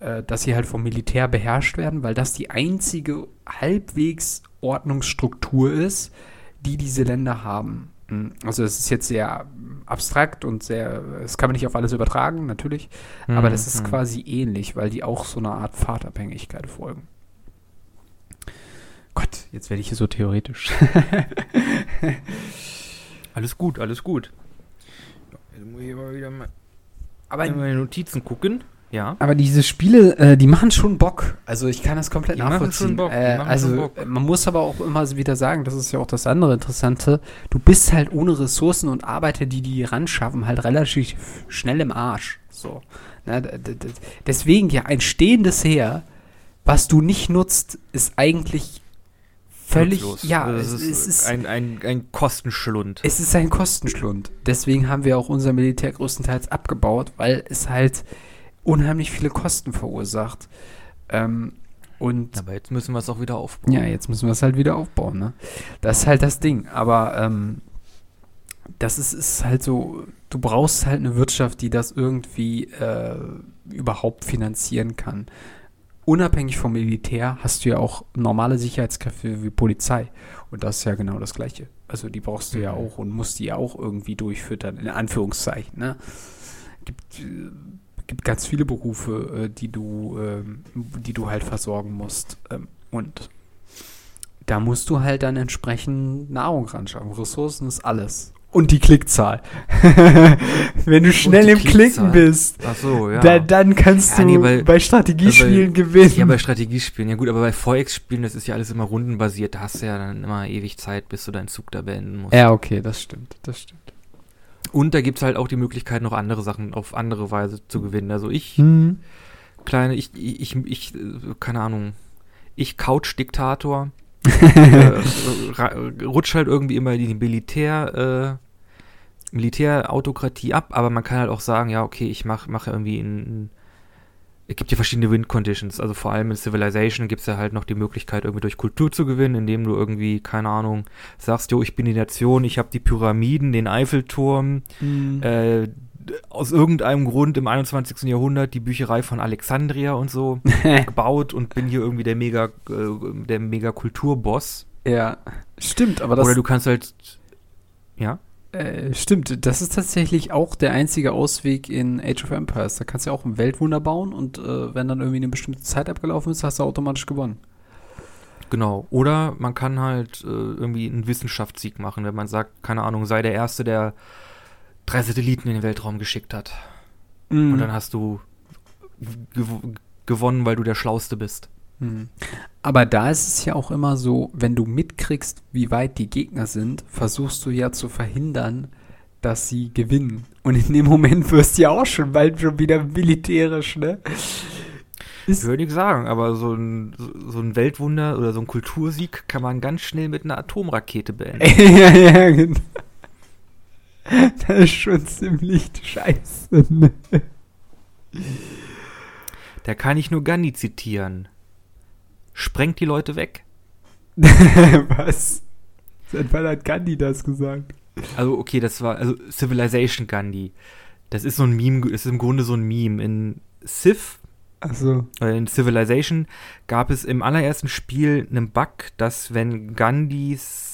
äh, dass sie halt vom Militär beherrscht werden, weil das die einzige halbwegs Ordnungsstruktur ist, die diese Länder haben. Hm, also es ist jetzt sehr abstrakt und sehr, das kann man nicht auf alles übertragen, natürlich, mhm. aber das ist mhm. quasi ähnlich, weil die auch so eine Art Fahrtabhängigkeit folgen. Gott, jetzt werde ich hier so theoretisch. <laughs> alles gut, alles gut. Jetzt muss ich aber wieder mal aber in meine Notizen gucken. Ja. Aber diese Spiele, äh, die machen schon Bock. Also ich kann das komplett die nachvollziehen. Machen schon Bock. Äh, also schon Bock. man muss aber auch immer wieder sagen, das ist ja auch das andere Interessante. Du bist halt ohne Ressourcen und Arbeiter, die die ran schaffen, halt relativ schnell im Arsch. So. Na, deswegen ja ein stehendes Heer, was du nicht nutzt, ist eigentlich völlig, Nutzlos. ja, es, ist, es ist ein, ein, ein Kostenschlund. Es ist ein Kostenschlund. Deswegen haben wir auch unser Militär größtenteils abgebaut, weil es halt unheimlich viele Kosten verursacht. Ähm, und Aber jetzt müssen wir es auch wieder aufbauen. Ja, jetzt müssen wir es halt wieder aufbauen. Ne? Das ist halt das Ding. Aber ähm, das ist, ist halt so, du brauchst halt eine Wirtschaft, die das irgendwie äh, überhaupt finanzieren kann. Unabhängig vom Militär hast du ja auch normale Sicherheitskräfte wie Polizei. Und das ist ja genau das Gleiche. Also die brauchst du ja Mhm. auch und musst die ja auch irgendwie durchfüttern, in Anführungszeichen. Ne? Gibt, äh, gibt ganz viele Berufe, äh, die du, ähm, die du halt versorgen musst. Ähm, und da musst du halt dann entsprechend Nahrung ran schaffen. Ressourcen ist alles. Und die Klickzahl. <laughs> Wenn du schnell im Klicken bist, Ach so, ja. da, dann kannst Ja, du nee, weil- bei Strategiespielen weil- gewinnen. ja, bei Strategiespielen, ja gut, aber bei Forex-Spielen, das ist ja alles immer rundenbasiert, da hast du ja dann immer ewig Zeit, bis du deinen Zug da beenden musst. ja, okay, das stimmt, das stimmt. Und da gibt's halt auch die Möglichkeit, noch andere Sachen auf andere Weise zu gewinnen. Also ich, Hm. kleine, ich, ich, ich, äh, keine Ahnung, ich Couch-Diktator, äh, ra- rutsch halt irgendwie immer die Militär, äh, Militärautokratie ab, aber man kann halt auch sagen, ja, okay, ich mache mach irgendwie in, es gibt ja verschiedene Win-Conditions, also vor allem in Civilization gibt's ja halt noch die Möglichkeit, irgendwie durch Kultur zu gewinnen, indem du irgendwie, keine Ahnung, sagst, jo, ich bin die Nation, ich habe die Pyramiden, den Eiffelturm, Hm. äh, aus irgendeinem Grund im 21. Jahrhundert die Bücherei von Alexandria und so <laughs> gebaut und bin hier irgendwie der mega, äh, der mega Kulturboss. ja, stimmt, aber das Oder du kannst halt, ja, äh, stimmt. Das ist tatsächlich auch der einzige Ausweg in Age of Empires. Da kannst du ja auch ein Weltwunder bauen und äh, wenn dann irgendwie eine bestimmte Zeit abgelaufen ist, hast du automatisch gewonnen. genau. Oder man kann halt äh, irgendwie einen Wissenschaftssieg machen, wenn man sagt, keine Ahnung, sei der Erste, der drei Satelliten in den Weltraum geschickt hat. Mhm. Und dann hast du gew gewonnen, weil du der Schlauste bist. Mhm. Aber da ist es ja auch immer so, wenn du mitkriegst, wie weit die Gegner sind, versuchst du ja zu verhindern, dass sie gewinnen. Und in dem Moment wirst du ja auch schon bald schon wieder militärisch, ne? Ich würde nicht sagen, aber so ein, so ein Weltwunder oder so ein Kultursieg kann man ganz schnell mit einer Atomrakete beenden. <laughs> ja, ja, genau. <laughs> Das ist schon ziemlich scheiße. Ne? Da kann ich nur Gandhi zitieren. Sprengt die Leute weg. <laughs> Was? Seit wann hat Gandhi das gesagt? Also, okay, das war, also Civilization Gandhi. Das ist so ein Meme, das ist im Grunde so ein Meme. In Civ, Achso. äh, in Civilization, gab es im allerersten Spiel einen Bug, dass wenn Gandhis,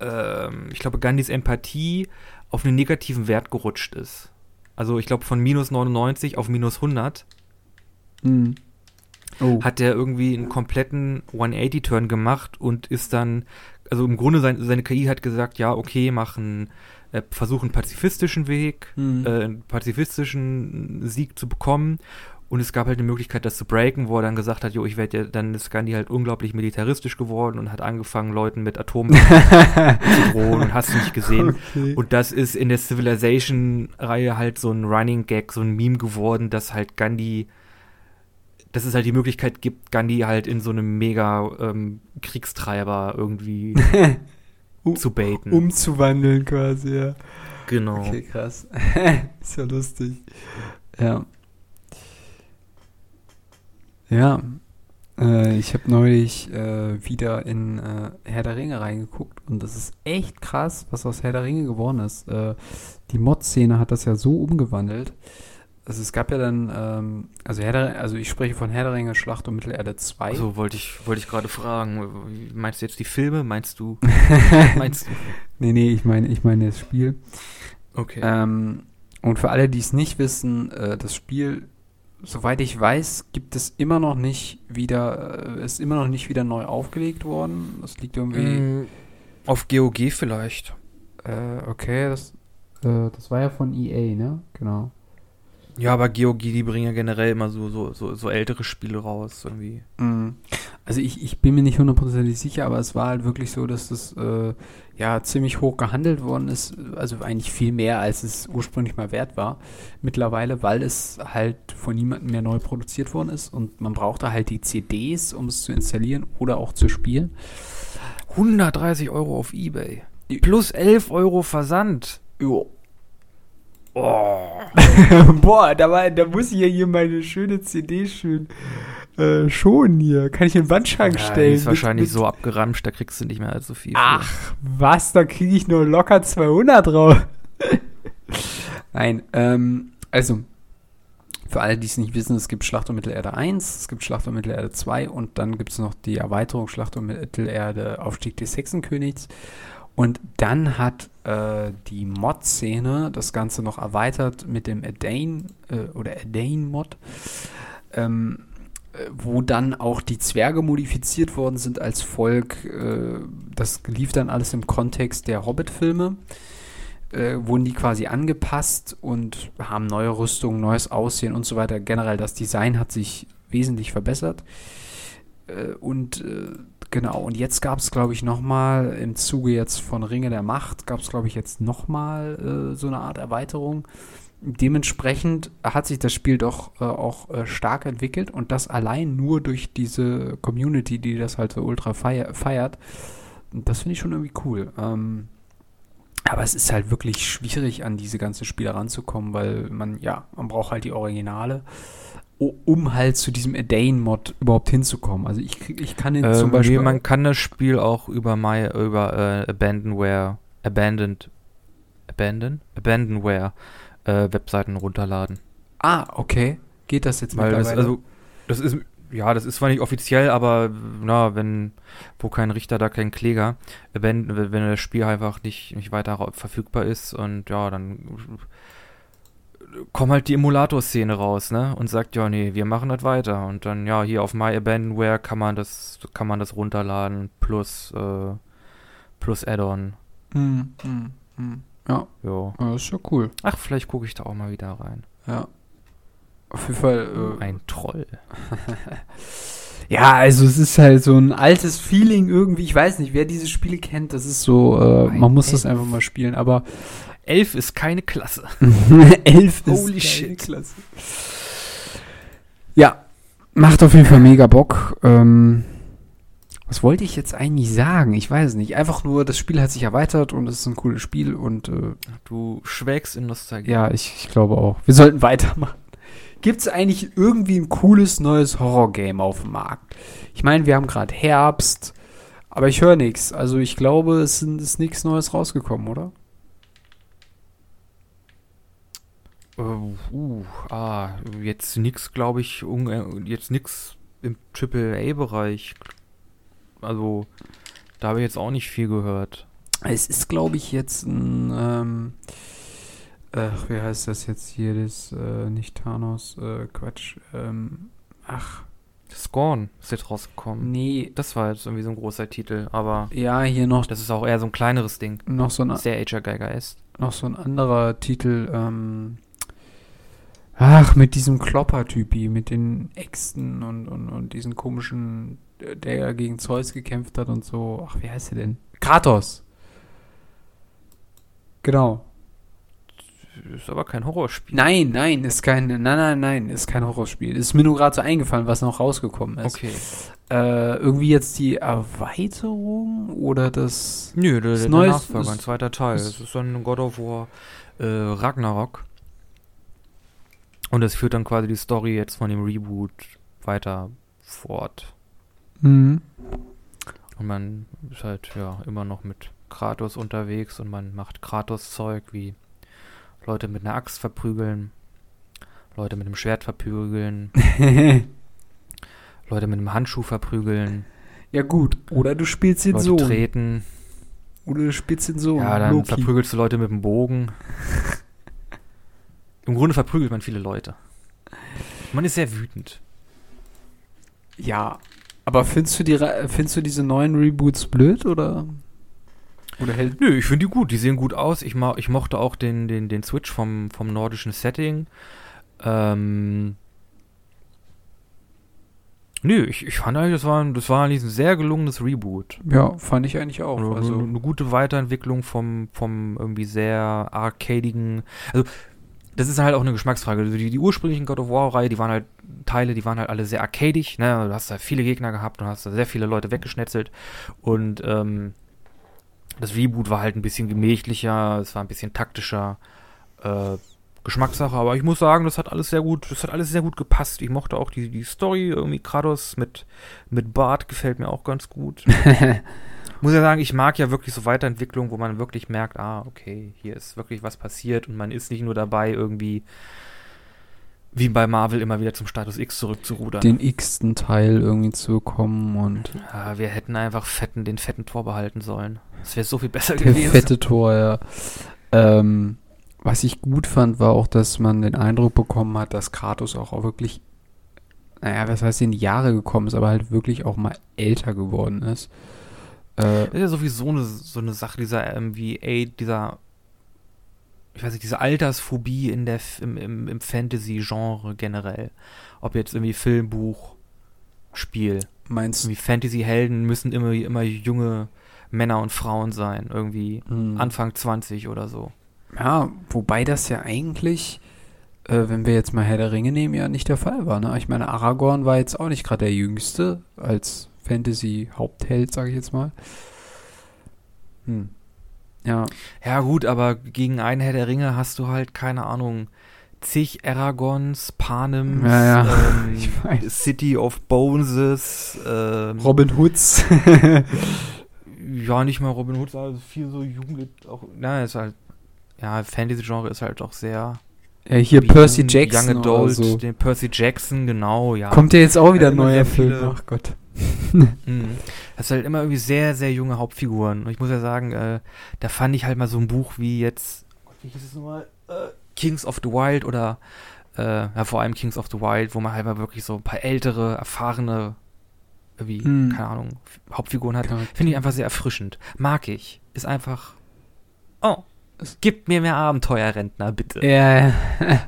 ähm, ich glaube, Gandhis Empathie auf einen negativen Wert gerutscht ist. Also, ich glaube, von minus 99 auf minus 100 Mhm. Oh. hat der irgendwie einen kompletten 180-Turn gemacht und ist dann, also im Grunde sein, seine KI hat gesagt, ja, okay, mach einen, äh, versuch einen pazifistischen Weg, Mhm. äh, einen pazifistischen Sieg zu bekommen. Und es gab halt eine Möglichkeit, das zu breaken, wo er dann gesagt hat, jo, ich werde ja, dann ist Gandhi halt unglaublich militaristisch geworden und hat angefangen, Leuten mit Atomwaffen <laughs> zu drohen und hast du nicht gesehen. Okay. Und das ist in der Civilization-Reihe halt so ein Running Gag, so ein Meme geworden, dass halt Gandhi, dass es halt die Möglichkeit gibt, Gandhi halt in so einem mega ähm, Kriegstreiber irgendwie <laughs> Um- zu baiten. Umzuwandeln quasi, ja. genau. Okay, krass. <laughs> ist ja lustig. Ja. Ja. Äh, ich habe neulich äh, wieder in äh, Herr der Ringe reingeguckt und das ist echt krass, was aus Herr der Ringe geworden ist. Äh, die Mod-Szene hat das ja so umgewandelt. Also es gab ja dann, ähm, also Herr der, also ich spreche von Herr der Ringe Schlacht um Mittelerde 2. Also wollte ich, wollte ich gerade fragen, meinst du jetzt die Filme? Meinst du? <laughs> meinst du? nee, nee, ich meine, ich meine das Spiel. Okay. Ähm, und für alle, die es nicht wissen, äh, das Spiel, soweit ich weiß, gibt es immer noch nicht wieder, äh, ist immer noch nicht wieder neu aufgelegt worden. Das liegt irgendwie, Mm, auf GOG vielleicht. äh, okay, das, äh, das war ja von EA, ne? Genau. Ja, aber GOG, die bringen ja generell immer so, so, so, so ältere Spiele raus irgendwie. Mm. Also ich, ich bin mir nicht hundertprozentig sicher, aber es war halt wirklich so, dass das äh, ja ziemlich hoch gehandelt worden ist. Also eigentlich viel mehr, als es ursprünglich mal wert war. Mittlerweile, weil es halt von niemandem mehr neu produziert worden ist und man brauchte halt die CDs, um es zu installieren oder auch zu spielen. 130 Euro auf Ebay. Plus 11 Euro Versand. Jo. <laughs> Boah, da, war, da muss ich ja hier meine schöne CD schön äh, schonen hier. Kann ich in den Wandschrank Ja, die stellen. ist wahrscheinlich mit, so abgeramscht, da kriegst du nicht mehr allzu viel. Ach, was? Da kriege ich nur locker 200 drauf. <laughs> Nein, ähm, also, für alle, die es nicht wissen, es gibt Schlacht um Mittelerde 1, es gibt Schlacht um Mittelerde 2 und dann gibt es noch die Erweiterung Schlacht um Mittelerde Aufstieg des Hexenkönigs. Und dann hat äh, die Mod-Szene das Ganze noch erweitert mit dem Adane äh, oder Adane-Mod, ähm, äh, wo dann auch die Zwerge modifiziert worden sind als Volk. Äh, das lief dann alles im Kontext der Hobbit-Filme. Äh, wurden die quasi angepasst und haben neue Rüstungen, neues Aussehen und so weiter. Generell das Design hat sich wesentlich verbessert. Äh, und genau, und jetzt gab es, glaube ich, nochmal im Zuge jetzt von Ringe der Macht, gab es, glaube ich, jetzt nochmal äh, so eine Art Erweiterung. Dementsprechend hat sich das Spiel doch äh, auch äh, stark entwickelt und das allein nur durch diese Community, die das halt so ultra feier feiert. Das finde ich schon irgendwie cool. Ähm, aber es ist halt wirklich schwierig, an diese ganzen Spiele ranzukommen, weil man, ja, man braucht halt die Originale, um halt zu diesem Adane-Mod überhaupt hinzukommen. Also ich, ich kann den ähm, zum Beispiel. Man kann das Spiel auch über My, über äh, Abandonware, Abandoned, Abandon? Abandonware äh, Webseiten runterladen. Ah, okay. Geht das jetzt Weil das, also, das ist, ja, das ist zwar nicht offiziell, aber na, wenn, wo kein Richter, da kein Kläger, wenn, wenn das Spiel einfach nicht, nicht weiter verfügbar ist und ja, dann kommt halt die Emulator-Szene raus, ne? Und sagt, ja, nee, wir machen das weiter. Und dann, ja, hier auf My Abandonware kann man das, kann man das runterladen, plus, äh, plus Add-on. Hm, hm, hm. Ja, Jo. ja, ist ja cool. Ach, vielleicht gucke ich da auch mal wieder rein. Ja. Auf jeden Fall. Äh, Ein Troll. <laughs> Ja, also es ist halt so ein altes Feeling irgendwie. Ich weiß nicht, wer diese Spiele kennt. Das ist so, äh, man muss das Elf. einfach mal spielen. Aber Elf ist keine Klasse. <laughs> elf ist Holy geil, shit. Klasse. Ja, macht auf jeden Fall mega Bock. Ähm, was wollte ich jetzt eigentlich sagen? Ich weiß es nicht. Einfach nur, das Spiel hat sich erweitert und es ist ein cooles Spiel und äh, Du schwelgst in Nostalgie. ja, ich, ich glaube auch. Wir sollten weitermachen. Gibt es eigentlich irgendwie ein cooles neues Horror-Game auf dem Markt? Ich meine, wir haben gerade Herbst, aber ich höre nichts. Also ich glaube, es ist nichts Neues rausgekommen, oder? Äh, uh, ah, jetzt nix, glaube ich, jetzt nix im AAA-Bereich. Also, da habe ich jetzt auch nicht viel gehört. Es ist, glaube ich, jetzt ein, ähm, ach, wie heißt das jetzt hier, das, äh, nicht Thanos, äh, Quatsch, ähm, ach, Scorn ist jetzt rausgekommen. nee, Das war jetzt irgendwie so ein großer Titel, aber ja, hier noch, das ist auch eher so ein kleineres Ding. noch so ein, Sehr Ager Geiger ist. noch so ein anderer Titel, ähm, ach, mit diesem Klopper-Typi, mit den Äxten und, und, und diesen komischen, äh, der gegen Zeus gekämpft hat und so, ach, wie heißt der denn? Kratos! Genau. Ist aber kein Horrorspiel. Nein, nein, ist kein, nein, nein, nein, ist kein Horrorspiel. Ist mir nur gerade so eingefallen, was noch rausgekommen ist. Okay. Äh, irgendwie jetzt die Erweiterung oder das. Nö, der, Das der Neues Nachfolger, ein zweiter Teil. ist- Das ist dann God of War äh, Ragnarok. Und das führt dann quasi die Story jetzt von dem Reboot weiter fort. Mhm. Und man ist halt ja immer noch mit Kratos unterwegs und man macht Kratos-Zeug wie Leute mit einer Axt verprügeln, Leute mit einem Schwert verprügeln, <laughs> Leute mit einem Handschuh verprügeln, ja, gut. Oder du spielst den Leute Sohn. treten. Oder du spielst den Sohn. Ja, dann Loki. verprügelst du Leute mit dem Bogen. <laughs> Im Grunde verprügelt man viele Leute. Man ist sehr wütend. Ja. Aber findest du, die, findest du diese neuen Reboots blöd oder? Oder hält. Nö, ich finde die gut. Die sehen gut aus. Ich, ich mochte auch den, den, den Switch vom, vom nordischen Setting. Ähm. Nö, ich, ich fand eigentlich, das war, ein- das war eigentlich ein sehr gelungenes Reboot. Ja, fand ich eigentlich auch. Also, Also, eine, eine gute Weiterentwicklung vom, vom irgendwie sehr arcadigen. Also, das ist halt auch eine Geschmacksfrage. Also die, die ursprünglichen God of War-Reihe, die waren halt Teile, die waren halt alle sehr arcadig. Ne? Du hast da viele Gegner gehabt und hast da sehr viele Leute weggeschnetzelt. Und ähm, das Reboot war halt ein bisschen gemächlicher, es war ein bisschen taktischer. Äh, Geschmackssache, aber ich muss sagen, das hat alles sehr gut, das hat alles sehr gut gepasst. Ich mochte auch die, die Story, irgendwie Kratos mit, mit Bart gefällt mir auch ganz gut. <laughs> muss ja sagen, ich mag ja wirklich so Weiterentwicklungen, wo man wirklich merkt, ah, okay, hier ist wirklich was passiert und man ist nicht nur dabei, irgendwie wie bei Marvel immer wieder zum Status X zurückzurudern. Den x-ten Teil irgendwie zu bekommen und. Ja, wir hätten einfach fetten, den fetten Tor behalten sollen. Das wäre so viel besser der gewesen. fette Tor, ja. Ähm, was ich gut fand, war auch, dass man den Eindruck bekommen hat, dass Kratos auch wirklich, naja, was heißt in die Jahre gekommen ist, aber halt wirklich auch mal älter geworden ist. Äh, Das ist ja sowieso eine, so eine Sache, dieser MVA, dieser, ich weiß nicht, diese Altersphobie in der, im, im, im Fantasy-Genre generell. Ob jetzt irgendwie Film, Buch, Spiel. meinst du? Irgendwie Fantasy-Helden müssen immer, immer junge Männer und Frauen sein. Irgendwie Hm. Anfang 20 oder so. Ja, wobei das ja eigentlich, äh, wenn wir jetzt mal Herr der Ringe nehmen, ja nicht der Fall war. Ne? Ich meine, Aragorn war jetzt auch nicht gerade der Jüngste als Fantasy-Hauptheld, sage ich jetzt mal. Hm. Ja, Ja, gut, aber gegen einen Herr der Ringe hast du halt, keine Ahnung, zig Aragons, Panems, Ja, ja, ähm. <laughs> City of Boneses, ähm, Robin Hoods. ja, nicht mal Robin Hood, also viel so Jugend, auch, na, ist halt, ja, Fantasy-Genre ist halt auch sehr ja, hier Percy Jackson Young Adult, so. den Percy Jackson, genau, ja. Kommt ja jetzt auch wieder ein neuer Film. Ach Gott. Mhm. <laughs> Das ist halt immer irgendwie sehr, sehr junge Hauptfiguren. Und ich muss ja sagen, äh, da fand ich halt mal so ein Buch wie jetzt, wie hieß es nochmal? Äh, Kings of the Wild oder äh, ja, vor allem Kings of the Wild, wo man halt mal wirklich so ein paar ältere, erfahrene, irgendwie, Mhm. keine Ahnung, Hauptfiguren hat. Finde ich einfach sehr erfrischend. Mag ich. Ist einfach, oh, es gibt mir mehr Abenteuerrentner, bitte. Ja. <laughs>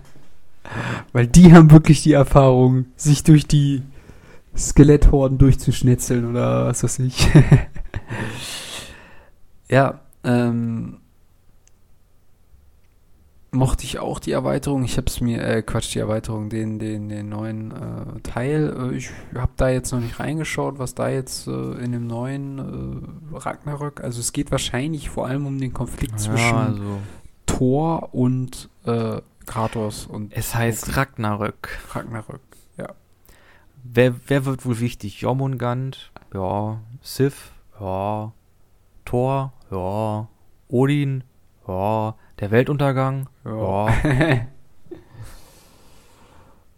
Weil die haben wirklich die Erfahrung, sich durch die Skeletthorden durchzuschnetzeln oder was weiß ich. <laughs> ja, ähm, mochte ich auch die Erweiterung. Ich habe es mir, äh, Quatsch, die Erweiterung, den, den, den neuen äh, Teil. Äh, ich habe da jetzt noch nicht reingeschaut, was da jetzt äh, in dem neuen äh, Ragnarök. Also es geht wahrscheinlich vor allem um den Konflikt zwischen Ja, also, Thor und äh, Kratos und es heißt Ragnarök. Ragnarök. Wer, wer wird wohl wichtig? Jormungand? Ja. Sif? Ja. Thor? Ja. Odin? Ja. Der Weltuntergang? Ja.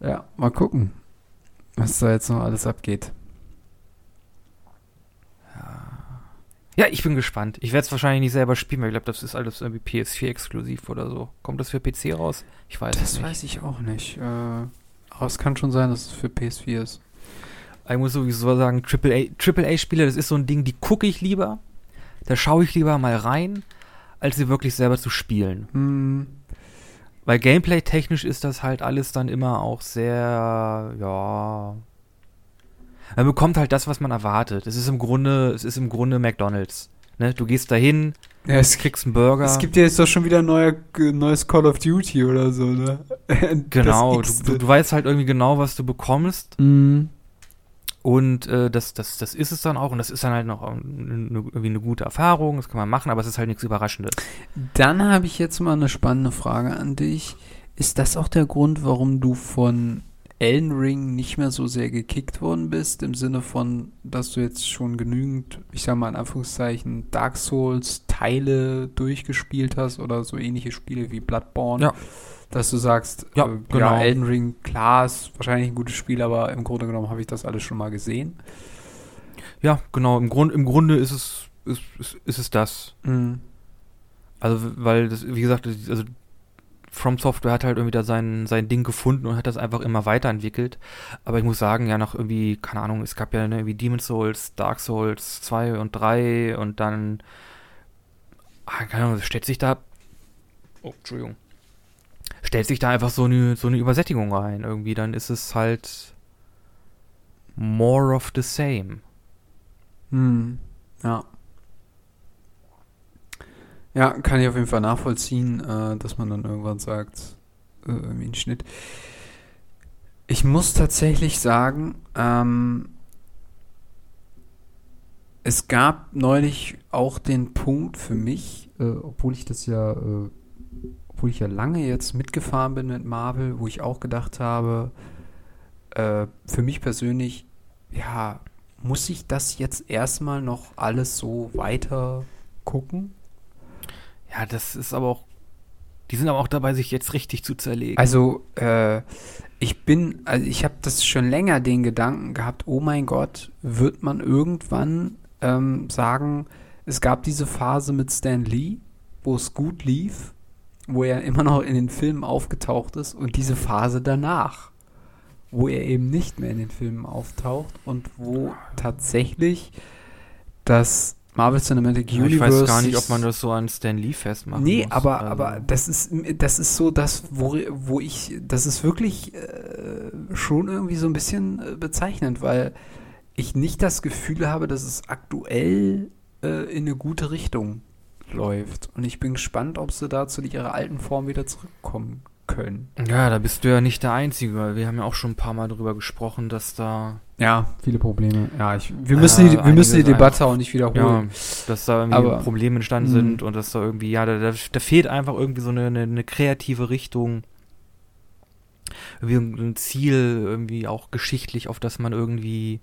ja, <laughs> mal gucken, was da jetzt noch alles abgeht. Ja, ich bin gespannt. Ich werde es wahrscheinlich nicht selber spielen, weil ich glaube, das ist alles irgendwie PS4-exklusiv oder so. Kommt das für PC raus? Ich weiß es Das nicht. weiß ich auch nicht. Äh, aber es kann schon sein, dass es für PS4 ist. Ich muss sowieso sagen, AAA AAA-Spiele, das ist so ein Ding, die gucke ich lieber. Da schaue ich lieber mal rein, als sie wirklich selber zu spielen. Hm, Weil Gameplay-technisch ist das halt alles dann immer auch sehr, ja. Man bekommt halt das, was man erwartet. Es ist im Grunde, es ist im Grunde McDonalds. Ne? Du gehst dahin, ja, es, kriegst einen Burger. es gibt ja jetzt doch schon wieder ein neuer, neues Call of Duty oder so, ne? <laughs> genau, du, du, weißt halt irgendwie genau, was du bekommst. Hm, Und äh, das, das, das ist es dann auch. Und das ist dann halt noch ähm, eine, irgendwie eine gute Erfahrung. Das kann man machen, aber es ist halt nichts Überraschendes. Dann habe ich jetzt mal eine spannende Frage an dich. Ist das auch der Grund, warum du von Elden Ring nicht mehr so sehr gekickt worden bist? Im Sinne von, dass du jetzt schon genügend, ich sag mal in Anführungszeichen, Dark Souls Teile durchgespielt hast oder so ähnliche Spiele wie Bloodborne? Ja. Dass du sagst, Ja, äh, genau. ja, Elden Ring, klar, ist wahrscheinlich ein gutes Spiel, aber im Grunde genommen habe ich das alles schon mal gesehen. Ja, genau. Im, Grund, im Grunde ist es, ist, ist, ist es das. Mhm. Also, weil das, wie gesagt, also From Software hat halt irgendwie da sein, sein Ding gefunden und hat das einfach immer weiterentwickelt. Aber ich muss sagen, ja, nach irgendwie, keine Ahnung, es gab ja ne, irgendwie Demon Souls, Dark Souls 2 und 3 und dann, ah, keine Ahnung, stellt sich da, oh, Entschuldigung, stellt sich da einfach so eine, so eine Übersättigung rein. Irgendwie, dann ist es halt more of the same. Hm, ja. Ja, kann ich auf jeden Fall nachvollziehen, äh, dass man dann irgendwann sagt, äh, irgendwie ein Schnitt. Ich muss tatsächlich sagen, ähm, es gab neulich auch den Punkt für mich, äh, obwohl ich das ja, äh, obwohl ich ja lange jetzt mitgefahren bin mit Marvel, wo ich auch gedacht habe, äh, für mich persönlich, ja, muss ich das jetzt erstmal noch alles so weiter gucken? Ja, das ist aber auch. Die sind aber auch dabei, sich jetzt richtig zu zerlegen. Also, äh, ich bin, also ich habe das schon länger den Gedanken gehabt, oh mein Gott, wird man irgendwann ähm, sagen, es gab diese Phase mit Stan Lee, wo es gut lief, wo er immer noch in den Filmen aufgetaucht ist und diese Phase danach, wo er eben nicht mehr in den Filmen auftaucht und wo tatsächlich das Marvel Cinematic Ja, Universe. ich weiß gar nicht, ob man das so an Stan Lee festmachen Nee, muss. aber, Also, aber das ist, das ist so das, wo, wo ich, das ist wirklich äh, schon irgendwie so ein bisschen äh, bezeichnend, weil ich nicht das Gefühl habe, dass es aktuell äh, in eine gute Richtung läuft. Und ich bin gespannt, ob sie da zu ihrer alten Form wieder zurückkommen können. Ja, da bist du ja nicht der Einzige, weil wir haben ja auch schon ein paar Mal darüber gesprochen, dass da, Ja, viele Probleme. Ja, ich, wir müssen, die, Äh, wir müssen die Debatte auch nicht ja, wiederholen. dass da irgendwie Aber- Probleme entstanden Mhm. sind und dass da irgendwie, ja, da, da, da fehlt einfach irgendwie so eine, eine, eine kreative Richtung. Irgendwie ein Ziel, irgendwie auch geschichtlich, auf das man irgendwie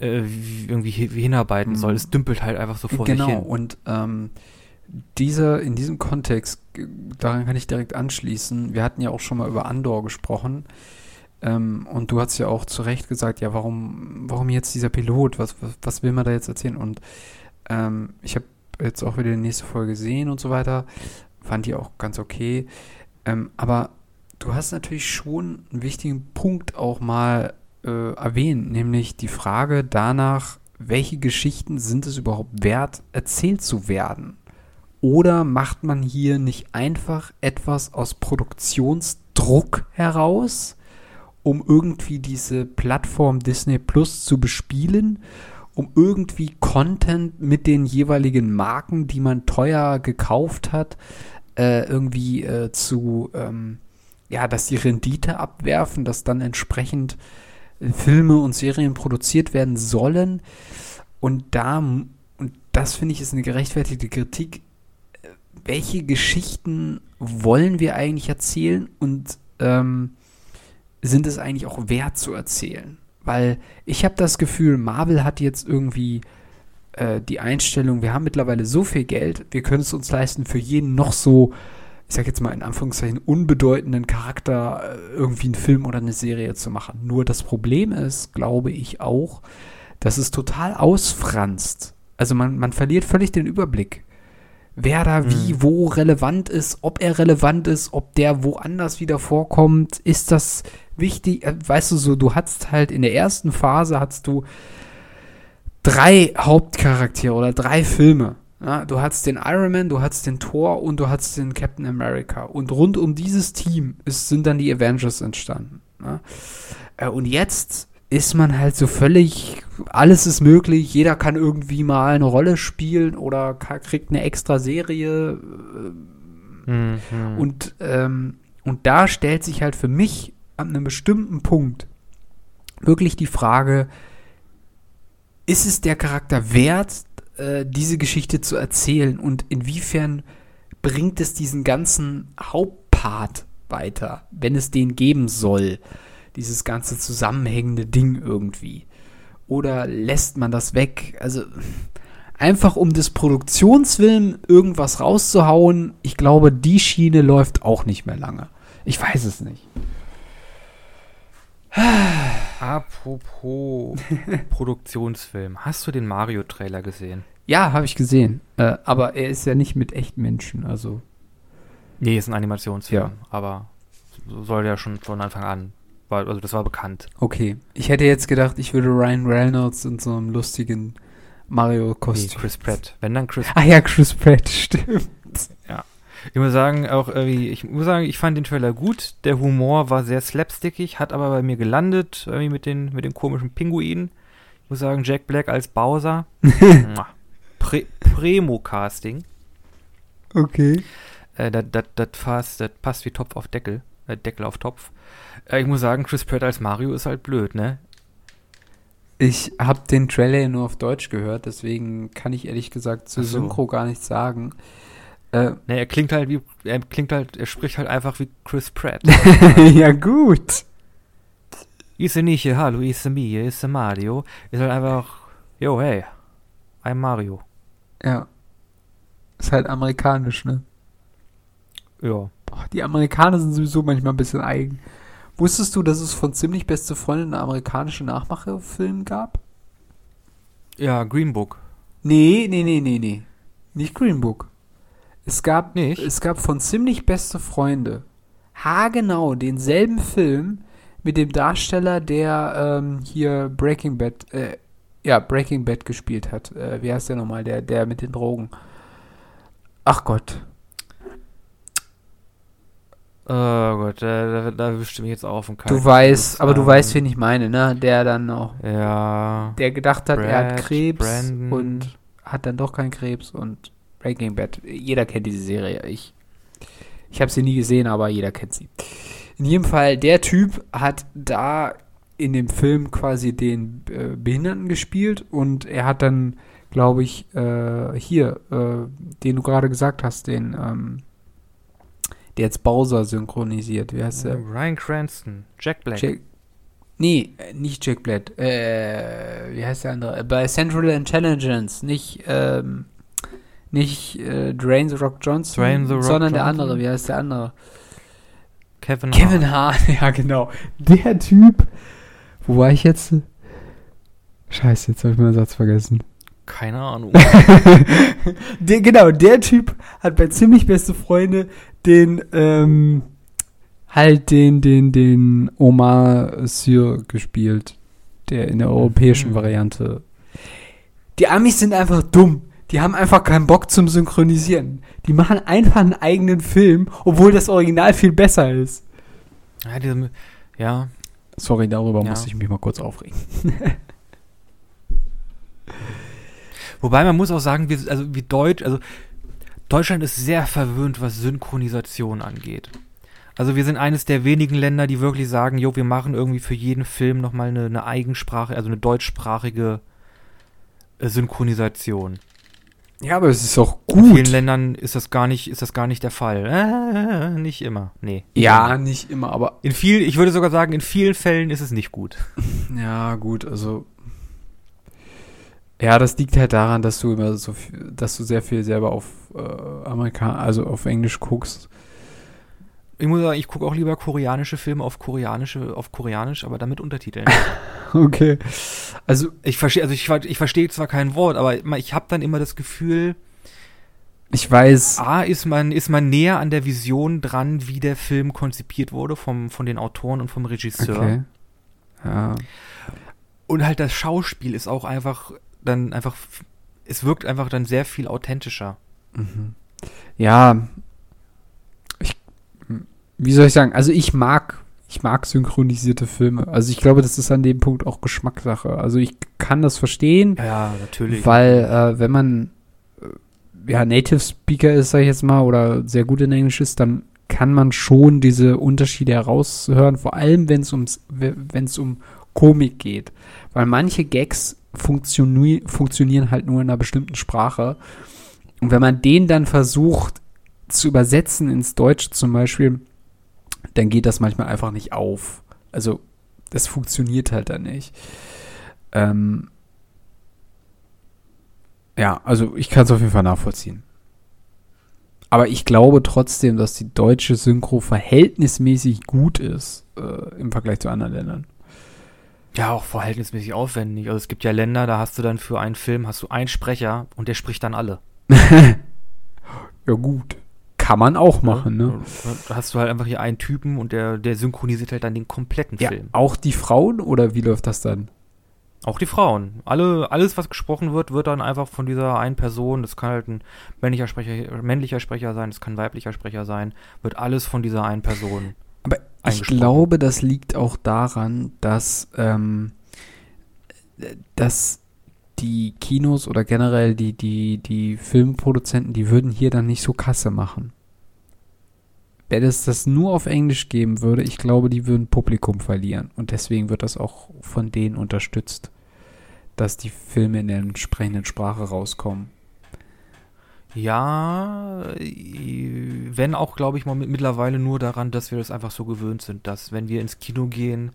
äh, wie- irgendwie hi- hinarbeiten Mhm. soll. Es dümpelt halt einfach so vor genau, sich hin. und ähm, dieser, in diesem Kontext, g- daran kann ich direkt anschließen, wir hatten ja auch schon mal über Andor gesprochen ähm, und du hast ja auch zu Recht gesagt, ja, warum, warum jetzt dieser Pilot, was, was, was will man da jetzt erzählen? Und ähm, ich habe jetzt auch wieder die nächste Folge gesehen und so weiter, fand die auch ganz okay, ähm, aber du hast natürlich schon einen wichtigen Punkt auch mal äh, erwähnt, nämlich die Frage danach, welche Geschichten sind es überhaupt wert, erzählt zu werden? Oder macht man hier nicht einfach etwas aus Produktionsdruck heraus, um irgendwie diese Plattform Disney Plus zu bespielen, um irgendwie Content mit den jeweiligen Marken, die man teuer gekauft hat, äh, irgendwie äh, zu, ähm, ja, dass die Rendite abwerfen, dass dann entsprechend äh, Filme und Serien produziert werden sollen. Und da, und das finde ich ist eine gerechtfertigte Kritik, äh, welche Geschichten wollen wir eigentlich erzählen und ähm, sind es eigentlich auch wert zu erzählen? Weil ich habe das Gefühl, Marvel hat jetzt irgendwie äh, die Einstellung, wir haben mittlerweile so viel Geld, wir können es uns leisten, für jeden noch so, ich sag jetzt mal in Anführungszeichen, unbedeutenden Charakter äh, irgendwie einen Film oder eine Serie zu machen. Nur das Problem ist, glaube ich auch, dass es total ausfranst. Also man, man verliert völlig den Überblick. Wer da wie, Mhm. wo relevant ist, ob er relevant ist, ob der woanders wieder vorkommt, ist das wichtig? Äh, Weißt du so, du hattest halt in der ersten Phase hattest du drei Hauptcharaktere oder drei Filme. Ja, du hattest den Iron Man, du hattest den Thor und du hattest den Captain America. Und rund um dieses Team ist, sind dann die Avengers entstanden. Ja. Äh, Und jetzt ist man halt so völlig, alles ist möglich, jeder kann irgendwie mal eine Rolle spielen oder kriegt eine extra Serie. äh, mhm. Und, ähm, und da stellt sich halt für mich an einem bestimmten Punkt wirklich die Frage, ist es der Charakter wert, äh, diese Geschichte zu erzählen und inwiefern bringt es diesen ganzen Hauptpart weiter, wenn es den geben soll, dieses ganze zusammenhängende Ding irgendwie? Oder lässt man das weg? Also einfach um des Produktionswillen irgendwas rauszuhauen, ich glaube, die Schiene läuft auch nicht mehr lange. Ich weiß es nicht. Apropos <laughs> Produktionsfilm. Hast du den Mario-Trailer gesehen? Ja, habe ich gesehen. Äh, aber er ist ja nicht mit echten Menschen, also. Nee, ist ein Animationsfilm, Ja. aber so soll der schon von Anfang an. War, also das war bekannt. Okay. Ich hätte jetzt gedacht, ich würde Ryan Reynolds in so einem lustigen Nee, Mario-Kostüm. Chris Pratt. Wenn dann Chris Ah ja, Chris Pratt, <laughs> stimmt. Ich muss sagen, auch irgendwie, ich muss sagen, ich fand den Trailer gut. Der Humor war sehr slapstickig, hat aber bei mir gelandet, irgendwie mit den, mit den komischen Pinguinen. Ich muss sagen, Jack Black als Bowser. <laughs> Mua. Prä Primo-Casting. Okay. Äh, das, passt, wie Topf auf Deckel. Äh, Deckel auf Topf. Äh, ich muss sagen, Chris Pratt als Mario ist halt blöd, ne? Ich habe den Trailer ja nur auf Deutsch gehört, deswegen kann ich ehrlich gesagt zur Ach so. Synchro gar nichts sagen. Äh, Ne, er klingt halt wie, er klingt halt, er spricht halt einfach wie Chris Pratt. <laughs> ja, gut. Ist er nicht, hallo, ist mir, ist er Mario. Ist halt einfach, yo, hey, I'm Mario. Ja. Ist halt amerikanisch, ne? Ja. Boah, die Amerikaner sind sowieso manchmal ein bisschen eigen. Wusstest du, dass es von ziemlich beste Freundin einen amerikanischen Nachmachefilm gab? Ja, Green Book. Nee, nee, nee, nee, nee. Nicht Green Book. Es gab, Nicht? es gab von ziemlich beste Freunde haargenau denselben Film mit dem Darsteller, der ähm, hier Breaking Bad, äh, ja, Breaking Bad gespielt hat. Äh, wie heißt der nochmal? Der, der mit den Drogen. Ach Gott. Oh Gott, da, da, da wischt mich jetzt auch auf den Kalten. Du weißt, aber du weißt, wen ich meine, ne? Der dann noch, Ja. der gedacht hat, er hat Brad, Krebs Brandon. und hat dann doch keinen Krebs und Breaking Bad. Jeder kennt diese Serie. Ich, ich habe sie nie gesehen, aber jeder kennt sie. In jedem Fall, der Typ hat da in dem Film quasi den äh, Behinderten gespielt und er hat dann, glaube ich, äh, hier, äh, den du gerade gesagt hast, den, ähm, der jetzt Bowser synchronisiert. Wie heißt der? Ryan Cranston, Jack Black. Jack, nee, äh, nicht Jack Black. Äh, wie heißt der andere? Äh, Bei Central Intelligence, nicht, ähm, nicht äh, Dwayne The Rock Johnson, Dwayne The Rock sondern der Johnson? andere. Wie heißt der andere? Kevin, Kevin Hart, <laughs> ja genau. Der Typ. Wo war ich jetzt? Scheiße, jetzt habe ich meinen Satz vergessen. Keine Ahnung. <laughs> der, genau, der Typ hat bei ziemlich beste Freunde den, ähm, halt den, den, den Omar Syr gespielt. Der in der europäischen Mhm. Variante. Die Amis sind einfach dumm. Die haben einfach keinen Bock zum Synchronisieren. Die machen einfach einen eigenen Film, obwohl das Original viel besser ist. ja, diese, ja, Sorry, darüber Ja. musste ich mich mal kurz aufregen. <laughs> Wobei man muss auch sagen, wir, also wie Deutsch, also Deutschland ist sehr verwöhnt, was Synchronisation angeht. Also wir sind eines der wenigen Länder, die wirklich sagen, jo, wir machen irgendwie für jeden Film nochmal eine, eine Eigensprache, also eine deutschsprachige äh, Synchronisation. Ja, aber es ist auch In vielen gut. Ländern ist das gar nicht, ist das gar nicht der Fall. Äh, <laughs> nicht immer. Nee. Ja, nicht immer, aber In viel, ich würde sogar sagen, in vielen Fällen ist es nicht gut. <laughs> Ja, gut, also. Ja, das liegt halt daran, dass du immer so viel, dass du sehr viel selber auf äh, Amerika, also auf Englisch guckst. Ich muss sagen, ich gucke auch lieber koreanische Filme auf koreanische, auf koreanisch, aber damit Untertiteln. <laughs> Okay. Also, Ich verstehe, also ich, ich verstehe zwar kein Wort, aber ich habe dann immer das Gefühl, ich weiß. A, ist man, ist man näher an der Vision dran, wie der Film konzipiert wurde vom, von den Autoren und vom Regisseur. Okay. Ja. Und halt das Schauspiel ist auch einfach dann einfach, es wirkt einfach dann sehr viel authentischer. Mhm. Ja. Wie soll ich sagen? Also ich mag, ich mag synchronisierte Filme. Also ich glaube, das ist an dem Punkt auch Geschmackssache. Also ich kann das verstehen. Ja, natürlich. Weil, äh, wenn man äh, ja, Native Speaker ist, sag ich jetzt mal, oder sehr gut in Englisch ist, dann kann man schon diese Unterschiede heraushören, vor allem wenn es ums, wenn es um Komik geht. Weil manche Gags funktioni funktionieren halt nur in einer bestimmten Sprache. Und wenn man den dann versucht zu übersetzen ins Deutsche zum Beispiel, dann geht das manchmal einfach nicht auf. Also, das funktioniert halt dann nicht. Ähm, ja, also ich kann es auf jeden Fall nachvollziehen. Aber ich glaube trotzdem, dass die deutsche Synchro verhältnismäßig gut ist äh, im Vergleich zu anderen Ländern. Ja, auch verhältnismäßig aufwendig. Also es gibt ja Länder, da hast du dann für einen Film hast du einen Sprecher und der spricht dann alle. <laughs> Ja gut, kann man auch machen, ne? Da hast du halt einfach hier einen Typen und der, der synchronisiert halt dann den kompletten Ja, Film. auch die Frauen oder wie läuft das dann? Auch die Frauen. Alle, alles, was gesprochen wird, wird dann einfach von dieser einen Person, das kann halt ein männlicher Sprecher, männlicher Sprecher sein, das kann ein weiblicher Sprecher sein, wird alles von dieser einen Person. Aber ich glaube, das liegt auch daran, dass, ähm, dass die Kinos oder generell die, die, die Filmproduzenten, die würden hier dann nicht so Kasse machen. Wenn es das nur auf Englisch geben würde, ich glaube, die würden Publikum verlieren. Und deswegen wird das auch von denen unterstützt, dass die Filme in der entsprechenden Sprache rauskommen. Ja, wenn auch, glaube ich, mal mit, mittlerweile nur daran, dass wir das einfach so gewöhnt sind, dass wenn wir ins Kino gehen,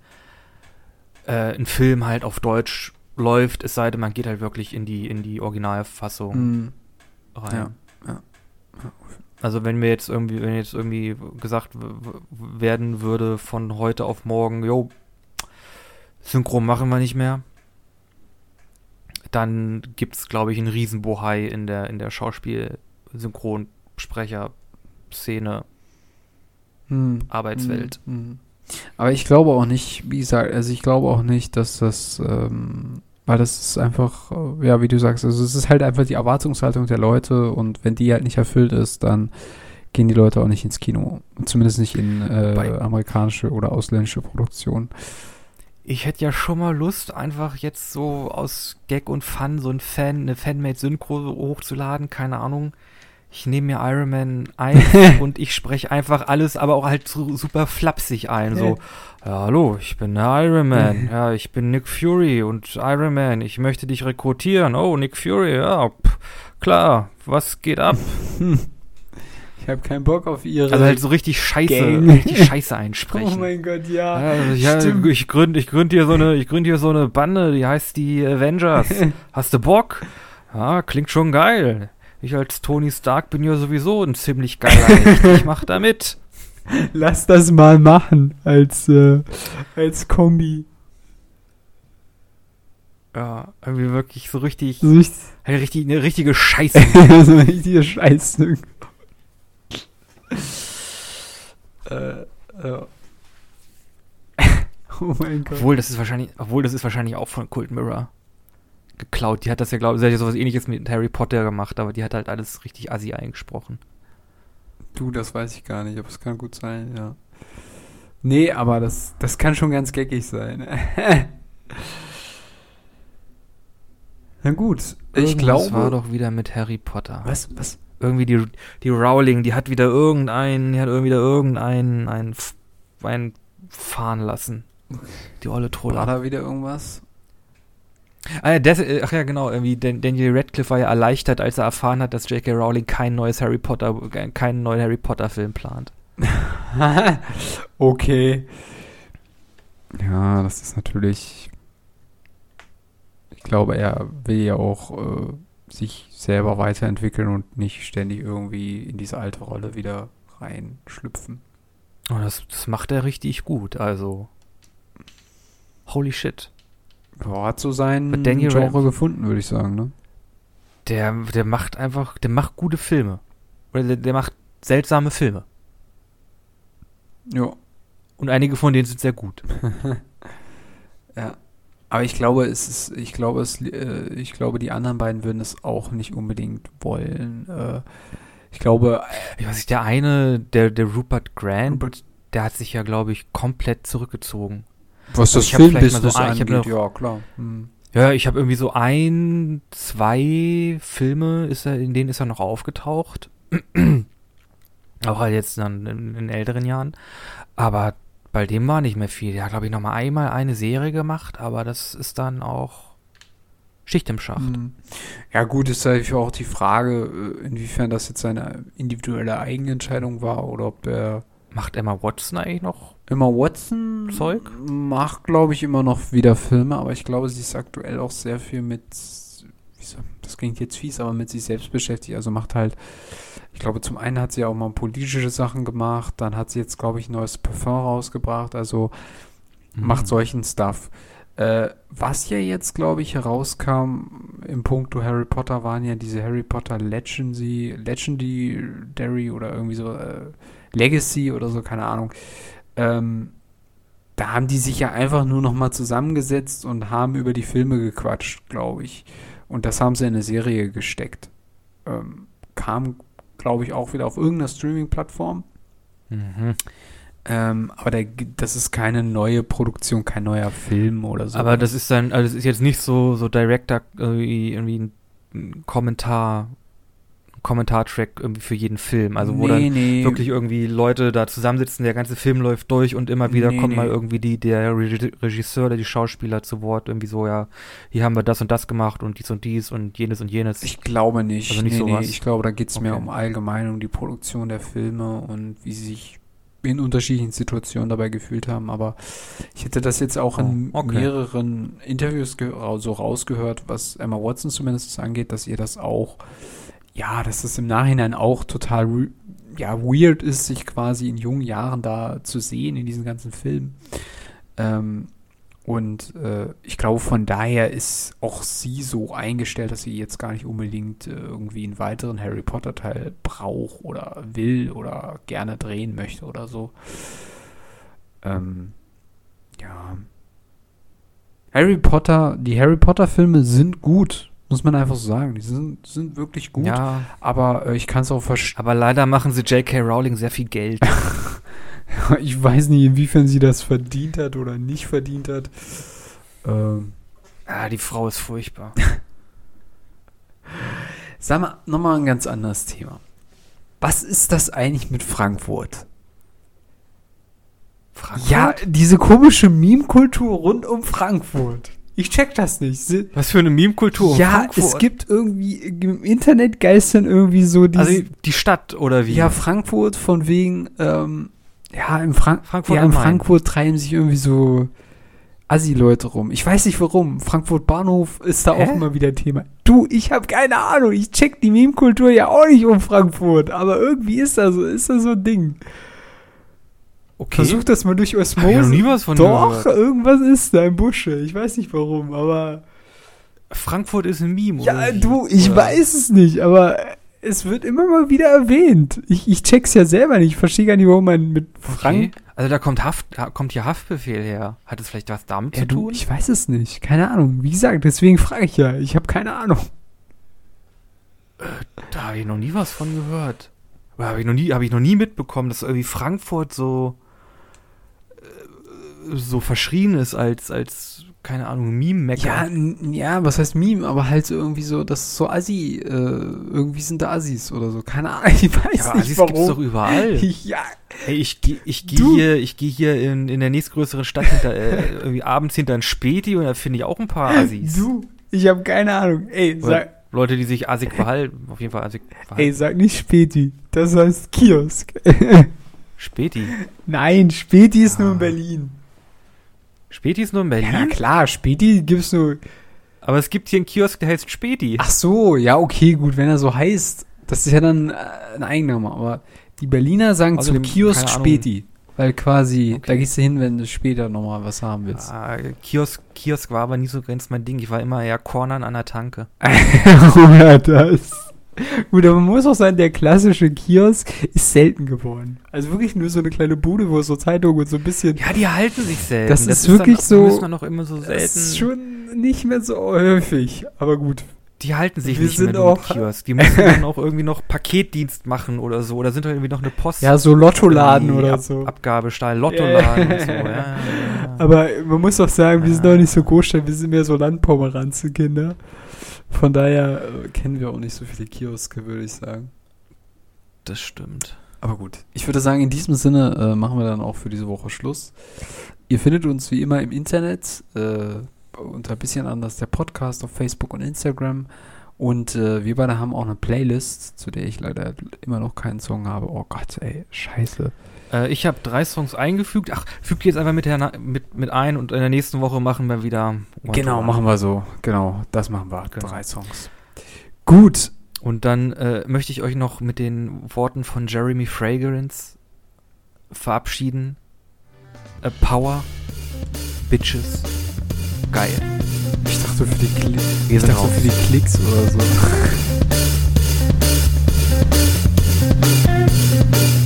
äh, ein Film halt auf Deutsch läuft, es sei denn, man geht halt wirklich in die, in die Originalfassung Mhm. rein. Ja, ja. Also wenn mir jetzt irgendwie, wenn jetzt irgendwie gesagt werden würde von heute auf morgen, jo, Synchro machen wir nicht mehr, dann gibt's, glaube ich, einen Riesenbohai in der, in der Schauspiel-Synchronsprecher-Szene, Mhm. Arbeitswelt. Mhm. Aber ich glaube auch nicht, wie gesagt, also ich glaube auch nicht, dass das, ähm, weil das ist einfach, äh, ja, wie du sagst, also es ist halt einfach die Erwartungshaltung der Leute und wenn die halt nicht erfüllt ist, dann gehen die Leute auch nicht ins Kino. Zumindest nicht in äh, amerikanische oder ausländische Produktionen. Ich hätte ja schon mal Lust, einfach jetzt so aus Gag und Fun so ein Fan, eine Fanmade-Synchro hochzuladen, keine Ahnung. Ich nehme mir Iron Man 1 <laughs> und ich spreche einfach alles, aber auch halt so super flapsig ein. So, <laughs> ja, hallo, ich bin der Iron Man. <laughs> Ja, ich bin Nick Fury und Iron Man. Ich möchte dich rekrutieren. Oh, Nick Fury, ja, pff, klar, was geht ab? Ich habe keinen Bock auf ihre. Also halt so richtig scheiße, Gang. richtig scheiße einsprechen. oh mein Gott, ja. Ja, also ja, ich gründe ich gründ hier so eine, ich gründe hier so eine Bande, die heißt die Avengers. Hast du Bock? Ja, klingt schon geil. Ich als Tony Stark bin ja sowieso ein ziemlich geiler Hecht. Ich mach da mit. <laughs> Lass das mal machen als, äh, als Kombi. Ja, irgendwie wirklich so richtig, So richtig, halt richtig, eine richtige Scheiße. <laughs> so eine richtige Scheiße. äh, ja. <laughs> oh mein Gott. Obwohl, das ist wahrscheinlich, obwohl das ist wahrscheinlich auch von Cult Mirror geklaut. Die hat das ja, glaube ich, sie hat ja sowas ähnliches mit Harry Potter gemacht, aber die hat halt alles richtig assi eingesprochen. Du, das weiß ich gar nicht, aber es kann gut sein, ja. Nee, aber das, das kann schon ganz geckig sein. <laughs> Na gut, ich Irgendwas glaube. war doch wieder mit Harry Potter. was, was? irgendwie die, die Rowling, die hat wieder irgendeinen, die hat irgendwie wieder irgendeinen einen, einen fahren lassen. Die olle War Troller. da wieder irgendwas? Ah, ja, das, äh, ach ja, genau, irgendwie Dan- Daniel Radcliffe war ja erleichtert, als er erfahren hat, dass J.K. Rowling kein neues Harry Potter, äh, keinen neuen Harry Potter Film plant. <laughs> okay. Ja, das ist natürlich. Ich glaube, er will ja auch äh, sich selber weiterentwickeln und nicht ständig irgendwie in diese alte Rolle wieder reinschlüpfen. Und das, das macht er richtig gut, also. Holy shit. Ja, hat so sein Daniel Genre Radcliffe. gefunden, würde ich sagen, ne? Der, der macht einfach, der macht gute Filme. Oder der, der macht seltsame Filme. Ja. Und einige von denen sind sehr gut. <laughs> Ja. Aber ich glaube, es ist, ich glaube, es, äh, ich glaube, die anderen beiden würden es auch nicht unbedingt wollen. Äh, ich glaube, Ich weiß nicht, der eine, der, der Rupert Grant, Rupert- der hat sich ja, glaube ich, komplett zurückgezogen. Was das Filmbusiness so angeht, noch- ja, klar. Hm. Ja, ich habe irgendwie so ein, zwei Filme, ist er, in denen ist er noch aufgetaucht. <clears throat> Auch halt jetzt dann in, in älteren Jahren. Aber bei dem war nicht mehr viel. Der hat, glaube ich, noch mal einmal eine Serie gemacht, aber das ist dann auch Schicht im Schacht. Hm. Ja, gut, ist natürlich auch die Frage, äh, inwiefern das jetzt seine individuelle Eigenentscheidung war oder ob er Macht Emma Watson eigentlich noch? Emma Watson Zeug? macht, glaube ich, immer noch wieder Filme, aber ich glaube, sie ist aktuell auch sehr viel mit, wie so, das klingt jetzt fies, aber mit sich selbst beschäftigt. Also macht halt, ich glaube, zum einen hat sie auch mal politische Sachen gemacht, dann hat sie jetzt, glaube ich, ein neues Parfum rausgebracht, also macht Hm. solchen Stuff. Äh, was ja jetzt, glaube ich, herauskam im Punkto Harry Potter, waren ja diese Harry Potter Legendary, Legendary oder irgendwie so äh, Legacy oder so, keine Ahnung. Ähm, da haben die sich ja einfach nur noch mal zusammengesetzt und haben über die Filme gequatscht, glaube ich. Und das haben sie in eine Serie gesteckt. Ähm, kam, glaube ich, auch wieder auf irgendeiner Streaming-Plattform. Mhm. Ähm, aber der, das ist keine neue Produktion, kein neuer Film oder so. Aber das ist dann, also das ist jetzt nicht so, so Director, irgendwie, irgendwie ein- Kommentar, Kommentartrack irgendwie für jeden Film. Also wo dann nee. wirklich irgendwie Leute da zusammensitzen, der ganze Film läuft durch und immer wieder Nee, kommt nee. mal irgendwie die, der Regi- Regisseur oder die Schauspieler zu Wort, irgendwie so, ja, hier haben wir das und das gemacht und dies und dies und jenes und jenes. Ich glaube nicht. Also nicht nee, sowas? nee, ich glaube, da geht es mehr Okay. um allgemein um die Produktion der Filme und wie sie sich in unterschiedlichen Situationen dabei gefühlt haben, aber ich hätte das jetzt auch in Oh, okay. mehreren Interviews so rausgehört, was Emma Watson zumindest angeht, dass ihr das auch, ja, dass das im Nachhinein auch total ja, weird ist, sich quasi in jungen Jahren da zu sehen in diesen ganzen Filmen. Ähm, und äh, ich glaube, von daher ist auch sie so eingestellt, dass sie jetzt gar nicht unbedingt äh, irgendwie einen weiteren Harry Potter-Teil braucht oder will oder gerne drehen möchte oder so. Ähm, ja. Harry Potter, die Harry Potter-Filme sind gut, muss man einfach so sagen. Die sind, sind wirklich gut, Ja, aber äh, ich kann es auch verstehen. aber leider machen sie J.K. Rowling sehr viel Geld. <laughs> Ich weiß nicht, inwiefern sie das verdient hat oder nicht verdient hat. Ähm, ah, die Frau ist furchtbar. <laughs> Sag mal, nochmal ein ganz anderes Thema. Was ist das eigentlich mit Frankfurt? Frankfurt? Ja, diese komische Meme-Kultur rund um Frankfurt. Ich check das nicht. Was für eine Meme-Kultur ja, Frankfurt. es gibt irgendwie, im Internet geistern irgendwie so diese, Also die Stadt oder wie? ja, Frankfurt von wegen, ähm, ja, in Frank Frankfurt ja, in. Frankfurt treiben sich irgendwie so Assi-Leute rum. Ich weiß nicht warum. Frankfurt Bahnhof ist da Hä? auch immer wieder Thema. Du, ich habe keine Ahnung. Ich check die Meme-Kultur ja auch nicht um Frankfurt. Aber irgendwie ist das so, ist das so ein Ding. Okay. Versuch das mal durch Hab ich noch Osmose. nie was von Doch, irgendwas ist da im Busche. Ich weiß nicht warum, aber. Frankfurt ist ein Meme, Ja, du, ich Oder- weiß es nicht, aber es wird immer mal wieder erwähnt. Ich, ich check's ja selber nicht. Ich verstehe gar nicht, warum man mit Frank. Okay. Also da kommt Haft, da kommt hier Haftbefehl her. Hat es vielleicht was damit Ja, zu du, tun? ich weiß es nicht. Keine Ahnung. Wie gesagt, deswegen frage ich ja. Ich habe keine Ahnung. Da habe ich noch nie was von gehört. Habe ich noch nie, habe ich noch nie mitbekommen, dass irgendwie Frankfurt so äh, so verschrien ist als als keine Ahnung Meme-Mecker. Ja, ja, was heißt Meme? Aber halt so irgendwie so, das ist so Assi. Äh, irgendwie sind da Assis oder so. Keine Ahnung. <laughs> Ich weiß Ja, nicht, Assis warum. gibt's doch überall. <laughs> ja, Ey, ich gehe ich geh Du- hier, ich gehe hier in, in der nächstgrößeren Stadt hinter, äh, irgendwie abends hinter ein Späti und da finde ich auch ein paar Assis. du. Ich habe keine Ahnung. Ey, Oder sag, Leute, die sich assig verhalten, auf jeden Fall ey, verhalten. sag nicht Späti. Das heißt Kiosk. <laughs> Späti. Nein, Späti ist nur in Ah. Berlin. Späti ist nur in Ja, Berlin, na klar, Späti gibt's nur. aber es gibt hier einen Kiosk, der heißt Späti. Ach so, ja, okay, gut, wenn er so heißt. Das ist ja dann äh, ein Eigenname. Aber die Berliner sagen Außerdem, zum Kiosk. Späti. Weil quasi, Okay. da gehst du hin, wenn du später nochmal was haben willst. Ah, Kiosk, Kiosk war aber nie so ganz mein Ding. Ich war immer eher Cornern an der Tanke. <laughs> Oder das. Gut, aber man muss auch sagen, der klassische Kiosk ist selten geworden. Also wirklich nur so eine kleine Bude, wo so Zeitungen und so ein bisschen. Ja, die halten sich selten. Das ist wirklich dann, so- wir noch immer so selten. Das ist schon nicht mehr so häufig. Aber gut. die halten sich wir nicht mehr sind mit auch- Kiosk. Die müssen <laughs> dann auch irgendwie noch Paketdienst machen oder so. Oder sind da irgendwie noch eine Post. Ja, so Lottoladen oder Ab, so. Abgabestall, Lottoladen und so. <laughs> Ja, ja, ja. Aber man muss auch sagen, wir sind doch nicht so Großstadt, wir sind mehr so Landpomeranze-Kinder. Von daher äh, kennen wir auch nicht so viele Kioske, würde ich sagen. das stimmt. Aber gut. Ich würde sagen, in diesem Sinne äh, machen wir dann auch für diese Woche Schluss. Ihr findet uns wie immer im Internet äh, unter bisschen anders der Podcast auf Facebook und Instagram. Und äh, wir beide haben auch eine Playlist, zu der ich leider immer noch keinen Song habe. Oh Gott, ey, scheiße. Äh, ich habe drei Songs eingefügt. Ach, fügt jetzt einfach mit, der, mit, mit ein und in der nächsten Woche machen wir wieder. One genau, machen wir so. Genau, das machen wir. Genau. Drei Songs. Gut. Und dann äh, möchte ich euch noch mit den Worten von Jeremy Fragrance verabschieden. A Power, Bitches, geil. Ich dachte für die, Kli ich dachte für die Klicks oder so. <laughs>